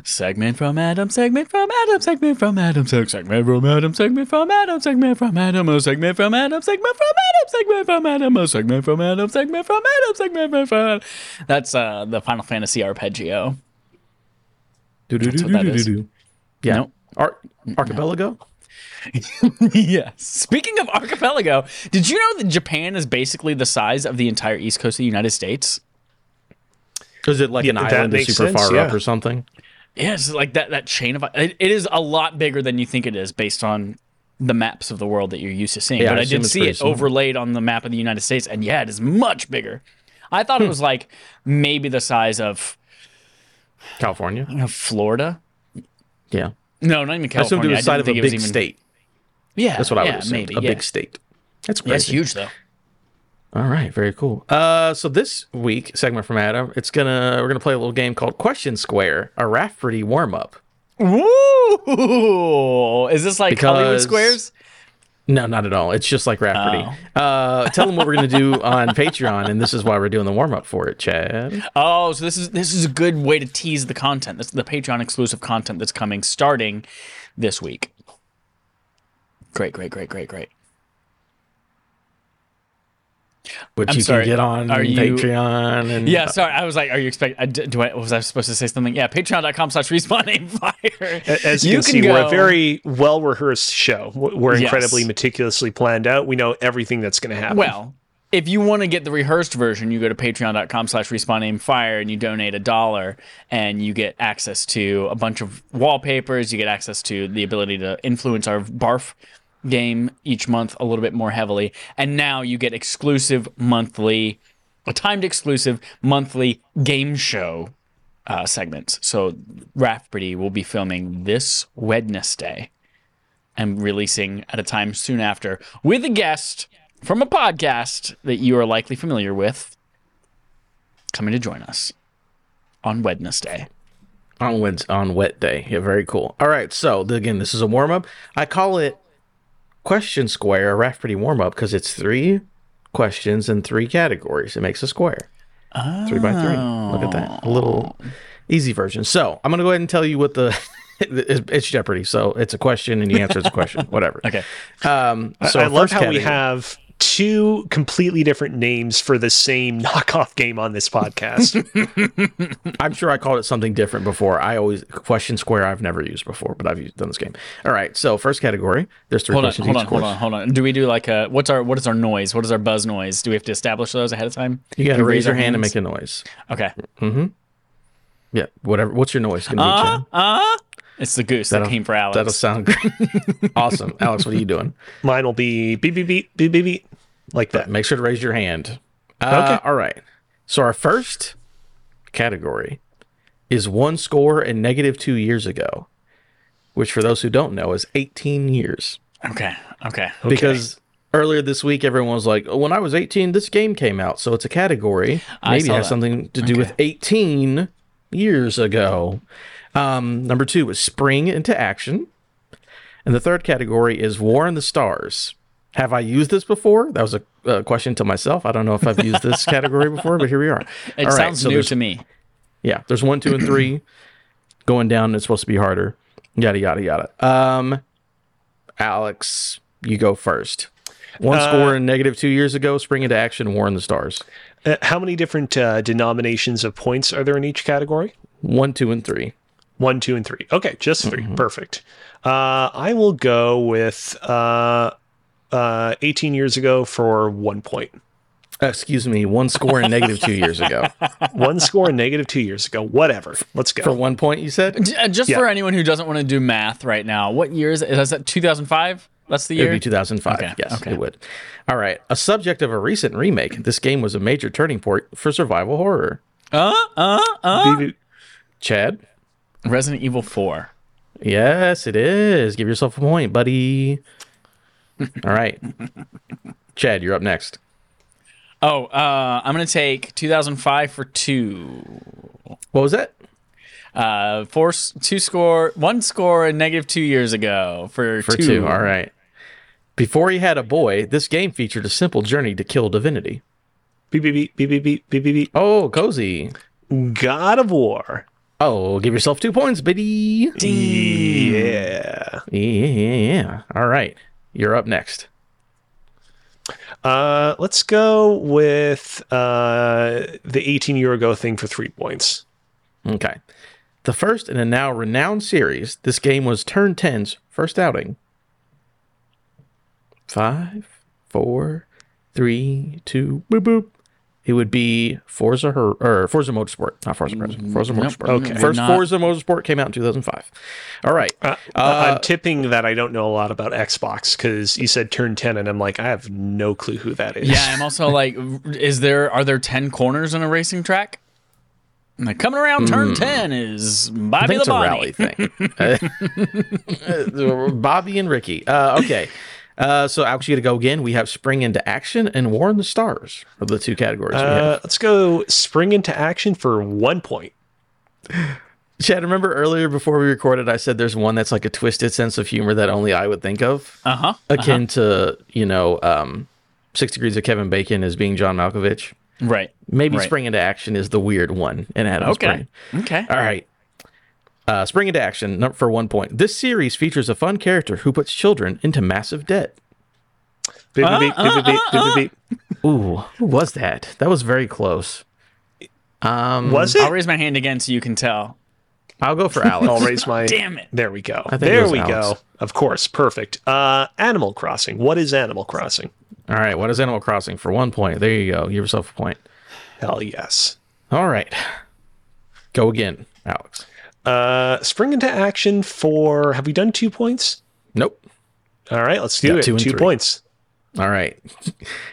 Segment from Adam, segment from Adam, segment from Adam, segment from Adam, segment from Adam, segment from Adam, a segment from Adam, segment from Adam, segment from Adam, a segment from Adam, segment from Adam, segment from Adam. That's uh, the Final Fantasy arpeggio. That's what that is. yeah. Nope. Ar- Archipelago. yes. Speaking of archipelago, did you know that Japan is basically the size of the entire east coast of the United States? Is it like Yeah, an island that's super sense, far up or something? Yeah, it's like that that chain of it, it is a lot bigger than you think it is based on the maps of the world that you're used to seeing. Yeah, but I I, did see it similar. overlaid on the map of the United States, and yeah, it is much bigger. I Hmm. thought it was like maybe the size of, California. Florida. Yeah. No, not even California. I assumed it was the size of a think it was big even- state. Yeah, That's what I would yeah, assume. Maybe a yeah. big state. That's Yeah, it's huge though. All right, very cool. Uh, so this week segment from Adam, it's gonna we're gonna play a little game called Question Square, a Rafferty warm up. Ooh, is this like Hollywood Squares? No, not at all. It's just like Rafferty. Uh, tell them what we're gonna do on Patreon, and this is why we're doing the warm up for it, Chad. Oh, so this is this is a good way to tease the content. This the Patreon exclusive content that's coming starting this week. Great, great, great, great, great. Which I'm you sorry, can get on are you- Patreon. And Yeah, sorry. I was like, are you expect? Do I was I supposed to say something? Yeah, patreon.com slash respawn fire. As you, can, see, we're a very well rehearsed show. We're Yes. incredibly meticulously planned out. We know everything that's going to happen. Well, if you want to get the rehearsed version, you go to patreon.com slash respawn and fire and you donate a dollar and you get access to a bunch of wallpapers. You get access to the ability to influence our barf game each month a little bit more heavily. And now you get exclusive monthly a timed exclusive monthly game show uh, segments. So Rafferty will be filming this Wednesday and releasing at a time soon after with a guest from a podcast that you are likely familiar with coming to join us on Wednesday. on Wednesday, on wet day. Yeah, very cool. All right, so again, this is a warm up. I call it question square, a Rafferty warm up, because it's three questions and three categories. It makes a square. Three by three. Look at that. A little easy version. So I'm gonna go ahead and tell you what the it's it's Jeopardy. So it's a question and you answer it's a question. Whatever. Okay. Um, so I love first how we have two completely different names for the same knockoff game on this podcast. I'm sure I called it something different before. I always question square. I've never used before, but I've used, done this game. All right. So first category. There's three Hold on, questions hold each. on, of hold on, hold on. Do we do like a what's our what is our noise? What is our buzz noise? Do we have to establish those ahead of time? You got to raise your our hand and make a noise. Okay. Mhm. Yeah, whatever. What's your noise going to be, Uh, it's the goose that came for Alex. That'll sound great. awesome. Alex, what are you doing? Mine will be beep beep beep beep beep beep like that. Make sure to raise your hand. Uh, Okay. All right. So our first category is one score and negative two years ago, which for those who don't know is 18 years. okay. Okay. Because earlier this week, everyone was like, oh, when I was 18, this game came out. So it's a category. I Maybe it has that. something to do with 18 years ago. Um, number two is spring into action. And the third category is War in the Stars. Have I used this before? That was a, a question to myself. I don't know if I've used this category before, but here we are. It All right, sounds so new to me. Yeah, there's one, two, and three. Going down, it's supposed to be harder. Yada yada yada. Um, Alex, you go first. One score and negative two years ago. Spring into action. War in the Stars. Uh, how many different uh, denominations of points are there in each category? One, two, and three. One, two, and three. Okay, just 3 Perfect. Uh, I will go with uh, uh, 18 years ago for one point. Uh, excuse me. One score and negative two years ago. One score and negative two years ago. Whatever. Let's go. For one point, you said uh, Just Yeah. for anyone who doesn't want to do math right now, what year is it? Is that 2005? That's the it would year. be 2005. Okay, Yes, okay. it would. All right. A subject of a recent remake. This game was a major turning point for survival horror. uh, uh, uh. Beep, beep. Chad. Resident Evil 4. Yes, it is. Give yourself a point, buddy. All right. Chad, you're up next. Oh, uh, I'm gonna take 2005 for two. What was that? Uh, four, s- two score, one score, and negative two years ago for, For two. All right. Before he had a boy, this game featured a simple journey to kill divinity. Beep, beep, beep, beep, beep, beep, beep, beep, Oh, cozy. God of War. Oh, give yourself two points, biddy. Yeah. Yeah, yeah, yeah. All right. You're up next. Uh, let's go with uh, the 18 year ago thing for three points. Okay. The first in a now renowned series, this game was Turn 10's first outing. Five, four, three, two, boop, boop. It would be Forza Her- or Forza Motorsport, not Forza Horizon. Forza Nope. Motorsport. Okay. First Not- Forza Motorsport came out in 2005. All right. Uh, I'm tipping that I don't know a lot about Xbox because you said turn 10, and I'm like, I have no clue who that is. Yeah, I'm also like, is there are there 10 corners in a racing track? I'm like, coming around turn 10 is Hmm. I Bobby think it's a rally thing. Uh, Bobby and Ricky. Uh, okay. Uh, so Alex, you got to go again. We have Spring into Action and War in the Stars are the two categories we have. Uh, let's go spring into action for one point. Chad, remember earlier before we recorded, I said there's one that's like a twisted sense of humor that only I would think of, Uh huh. akin to you know, um, Six Degrees of Kevin Bacon as being John Malkovich. Right. Maybe Right. Spring into Action is the weird one in Adam's Okay. brain. Okay. All right. Uh, spring into action for one point. This series features a fun character who puts children into massive debt. Beep, uh, beep, uh, beep, uh, beep, Ooh, who was that? That was very close. Um, was it? I'll raise my hand again so you can tell. I'll go for Alex. I'll raise my. Damn it! There we go. There we Alex. go. Of course, perfect. Uh, Animal Crossing. What is Animal Crossing? All right. What is Animal Crossing? For one point, there you go. Give yourself a point. Hell yes. All right. Go again, Alex. Uh, spring into action for. Have we done two points? Nope. All right, let's do Yeah, it. two Two, points. All right.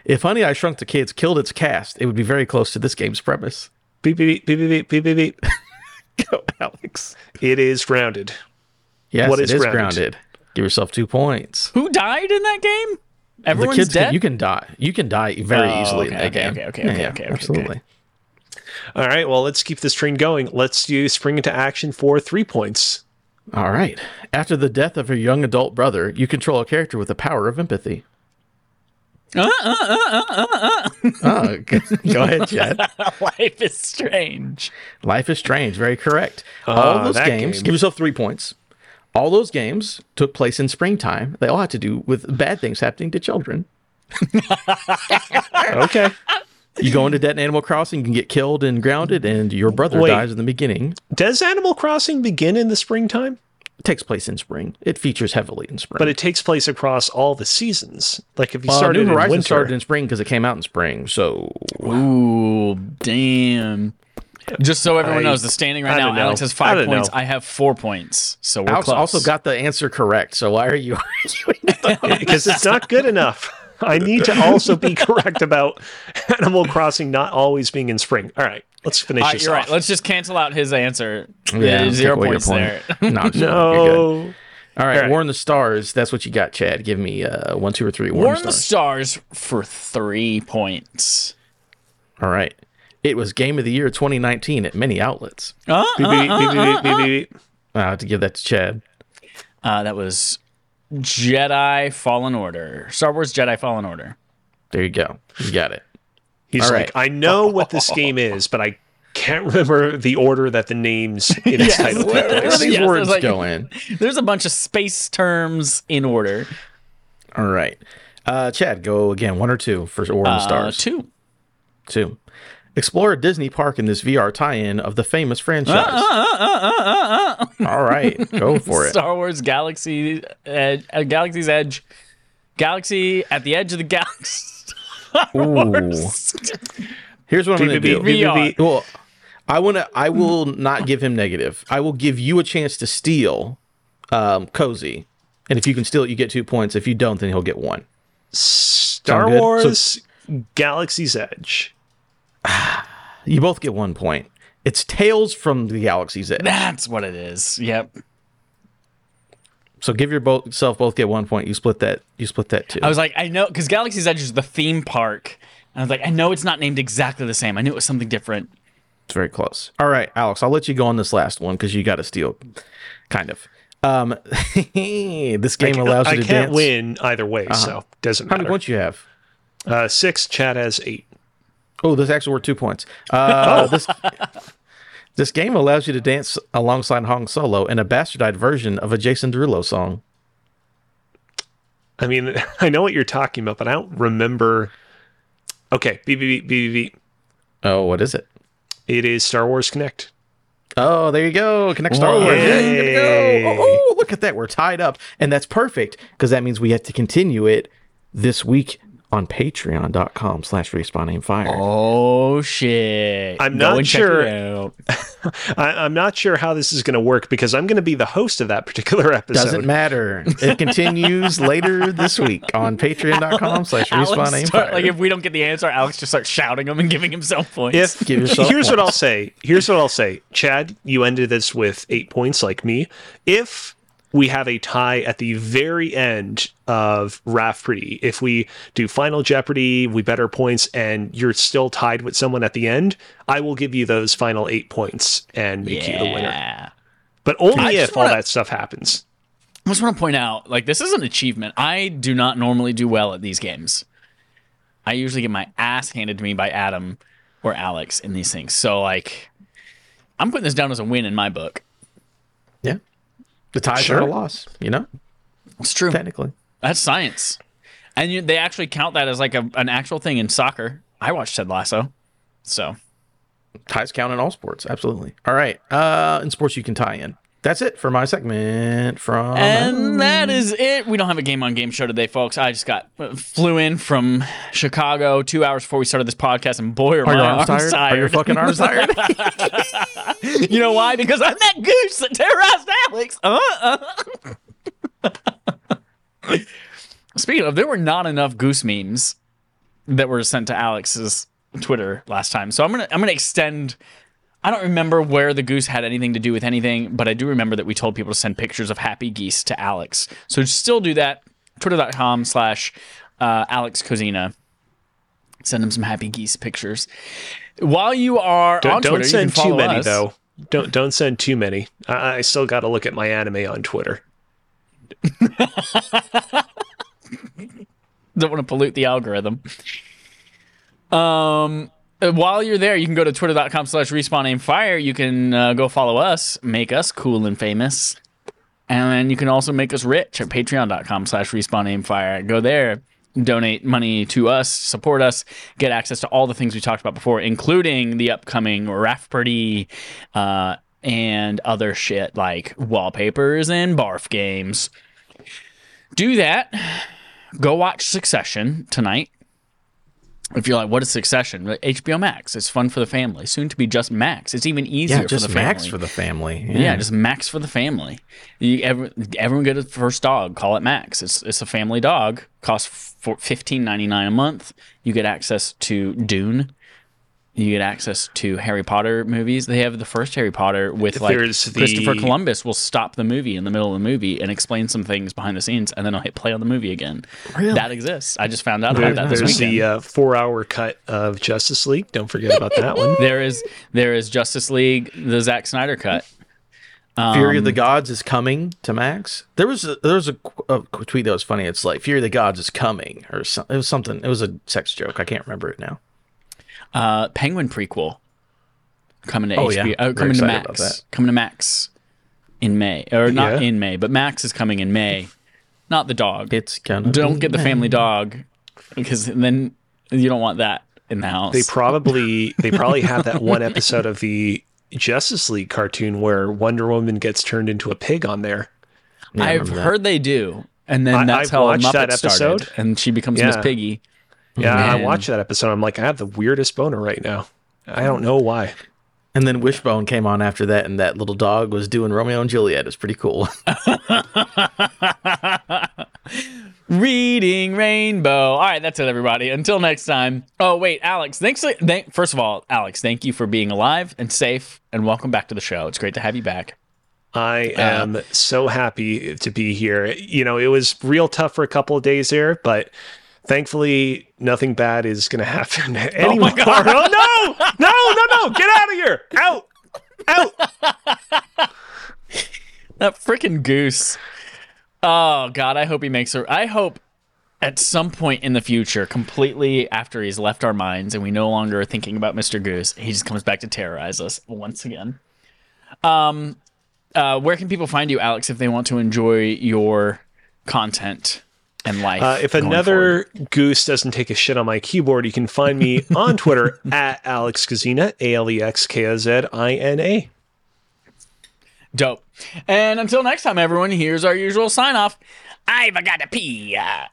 If Honey I Shrunk the Kids killed its cast, it would be very close to this game's premise. Beep beep beep beep beep beep beep. beep. Go, Alex. It is grounded. Yes, What it is is grounded? grounded. Give yourself two points. Who died in that game? Everyone's the kids, dead. can, you can die. You can die very Oh, easily okay, in that okay, game. okay, okay, okay, okay, okay, absolutely. All right. Well, let's keep this train going. Let's do spring into action for three points. All right. After the death of her young adult brother, you control a character with the power of empathy. Uh, uh, uh, uh, uh, uh. Oh, go ahead, Chad. Life is strange. Life is Strange. Very correct. Ah, all those games, game. give yourself three points. All those games took place in springtime. They all had to do with bad things happening to children. Okay. You go into Dead and Animal Crossing, you can get killed and grounded, and your brother Wait. dies in the beginning. Does Animal Crossing begin in the springtime? It takes place in spring. It features heavily in spring. But it takes place across all the seasons. Like if you uh, started New in winter, started in spring because it came out in spring. So Ooh, damn. Just so everyone I- knows, the standing right now, know. Alex has five don't points. know. I have four points. So we're Alex close. also got the answer correct. So why are you arguing? because it's not good enough. I need to also be correct about Animal Crossing not always being in spring. All right, let's finish All right, this you're off. right. Let's just cancel out his answer. Yeah, Uh, zero take away your points point. there. no, I'm just kidding. You're good. no, All right, All right. War in the Stars. That's what you got, Chad. Give me uh, one, two, or three. War, War in in the the Stars. stars for three points. All right. It was Game of the Year 2019 at many outlets. Uh, beep, uh, beep, uh, beep, uh, beep, beep, uh. beep, beep. I have to give that to Chad. Uh, that was Jedi Fallen Order. Star Wars Jedi Fallen Order. There you go. You got it. He's All like, right. I know what this game is, but I can't remember the order that the names in its Yes. title take Where are place. these Yes, words it's like- going? There's a bunch of space terms in order. All right. Uh, Chad, go again. One or two for War in the Uh, Stars. two. Two. Explore a Disney park in this VR tie-in of the famous franchise. Uh, uh, uh, All right, go for it. Star Wars Galaxy Edge, uh, Galaxy's Edge. Galaxy at the edge of the galaxy. Ooh. Here's what I'm going to do. VR. Well, I want to. I will not give him negative. I will give you a chance to steal, um, cozy, and if you can steal it, you get two points. If you don't, then he'll get one. Star? Wars Galaxy's Edge. You both get one point. It's Tales from the Galaxy's Edge. That's what it is. Yep. So give your both self get one point. You split that. You split that too. I was like, I know, because Galaxy's Edge is the theme park. And I was like, I know it's not named exactly the same. I knew it was something different. It's very close. All right, Alex, I'll let you go on this last one because you got to steal, kind of. Um, this game allows you I to can't dance. Uh-huh. win either way, so doesn't matter. How many points you have? Uh, six. Chad has eight. Oh, this actually worth two points. Uh, this this game allows you to dance alongside Han Solo in a bastardized version of a Jason Derulo song. I mean, I know what you're talking about, but I don't remember. Okay, beep, beep, beep, beep, beep. Oh, what is it? It is Star Wars Kinect. Oh, there you go. Kinect Star Wars. Yay. Yay, there you go. Oh, oh, look at that. We're tied up. And that's perfect because that means we have to continue it this week on patreon.com slash respawn aim fire. Oh, shit. I'm Go not sure- out. I, I'm not sure how this is going to work because I'm going to be the host of that particular episode. Doesn't matter. It continues later this week on patreon.com slash respawn Alex aim start, fire. like if we don't get the answer, Alex just starts shouting them and giving himself points. If Give yourself here's what. I'll say. Here's what I'll say. Chad, you ended this with eight points, like me. If we have a tie at the very end of Raf Pretty, if we do Final Jeopardy, we better points, and you're still tied with someone at the end, I will give you those final eight points and make you the winner. But only if all wanna- that stuff happens. I just want to point out, like, this is an achievement. I do not normally do well at these games. I usually get my ass handed to me by Adam or Alex in these things. So, like, I'm putting this down as a win in my book. Yeah. The tie's Sure. not a loss, you know, It's true. technically. That's science. And you, they actually count that as like a, an actual thing in soccer. I watched Ted Lasso. So, Ties count in all sports. Absolutely. All right. Uh, in sports, you can tie in. That's it for my segment from. and that is it. We don't have a game on game show today, folks. I just got uh, flew in from Chicago two hours before we started this podcast, and boy, are, Are your my arms arms tired? Are your fucking arms tired? you know why? Because I'm that goose that terrorized Alex. Uh, uh. Speaking of, there were not enough goose memes that were sent to Alex's Twitter last time. So I'm gonna I'm gonna extend. I don't remember where the goose had anything to do with anything, but I do remember that we told people to send pictures of happy geese to Alex. So still do that. Twitter.com slash uh, Alex Kozina. Send him some happy geese pictures. While you are Don't, on don't Twitter, send too many us. though. Don't don't send too many. I, I still got to look at my anime on Twitter. don't want to pollute the algorithm. Um, while you're there, you can go to twitter.com slash respawn aim fire. You can uh, go follow us, make us cool and famous. And you can also make us rich at patreon.com slash respawn aim fire. Go there, donate money to us, support us, get access to all the things we talked about before, including the upcoming raft party, uh, and other shit like wallpapers and barf games. Do that go watch Succession tonight. If you're like, what is Succession? HBO Max. It's fun for the family. Soon to be just Max. It's even easier Yeah, for just the family. Max for the family. yeah. just Max for the family. You, every, everyone get a first dog. Call it Max. It's it's a family dog. Costs fifteen ninety nine a month. You get access to Dune. You get access to Harry Potter movies. They have the first Harry Potter with like There's the- Christopher Columbus will stop the movie in the middle of the movie and explain some things behind the scenes, and then I'll hit play on the movie again. Really? That exists. I just found out There- about that there's weekend. the uh, four-hour cut of Justice League. Don't forget about that one. there is there is Justice League, the Zack Snyder cut. Fury Um, of the Gods is coming to Max. There was a, there was a, a tweet that was funny. It's like Fury of the Gods is coming, or some, it was something. It was a sex joke. I can't remember it now. Uh, Penguin prequel coming to Oh, HBO, yeah. coming to Max, coming to Max in May, or not Yeah. in May, but Max is coming in May. Not the dog. It's gonna don't get the Max. family dog because then you don't want that in the house. They probably they probably have that one episode of the Justice League cartoon where Wonder Woman gets turned into a pig on there. Yeah, I've heard they do, and then I- that's I've how watched Muppet that started, and she becomes Miss Piggy. Yeah, I Man. watched that episode. I'm like, I have the weirdest boner right now. I don't know why. And then Wishbone came on after that, and that little dog was doing Romeo and Juliet. It's pretty cool. Reading Rainbow. All right, that's it, everybody. Until next time. Oh wait, Alex. Thanks. Thank, first of all, Alex, thank you for being alive and safe, and welcome back to the show. It's great to have you back. I uh, am so happy to be here. You know, it was real tough for a couple of days there, but thankfully nothing bad is going to happen anymore. God. Oh no! No, no, no! Get out of here! Out! Out! That freaking goose. Oh God, I hope he makes her. I hope at some point in the future, completely after he's left our minds and we no longer are thinking about Mr. Goose, he just comes back to terrorize us once again. Um, uh, where can people find you, Alex, if they want to enjoy your content and life? Uh, if another forward? goose doesn't take a shit on my keyboard, you can find me on Twitter at Alex Kozina, A L E X K O Z I N A. dope. And until next time, everyone, here's our usual sign off. I've got to pee. Uh,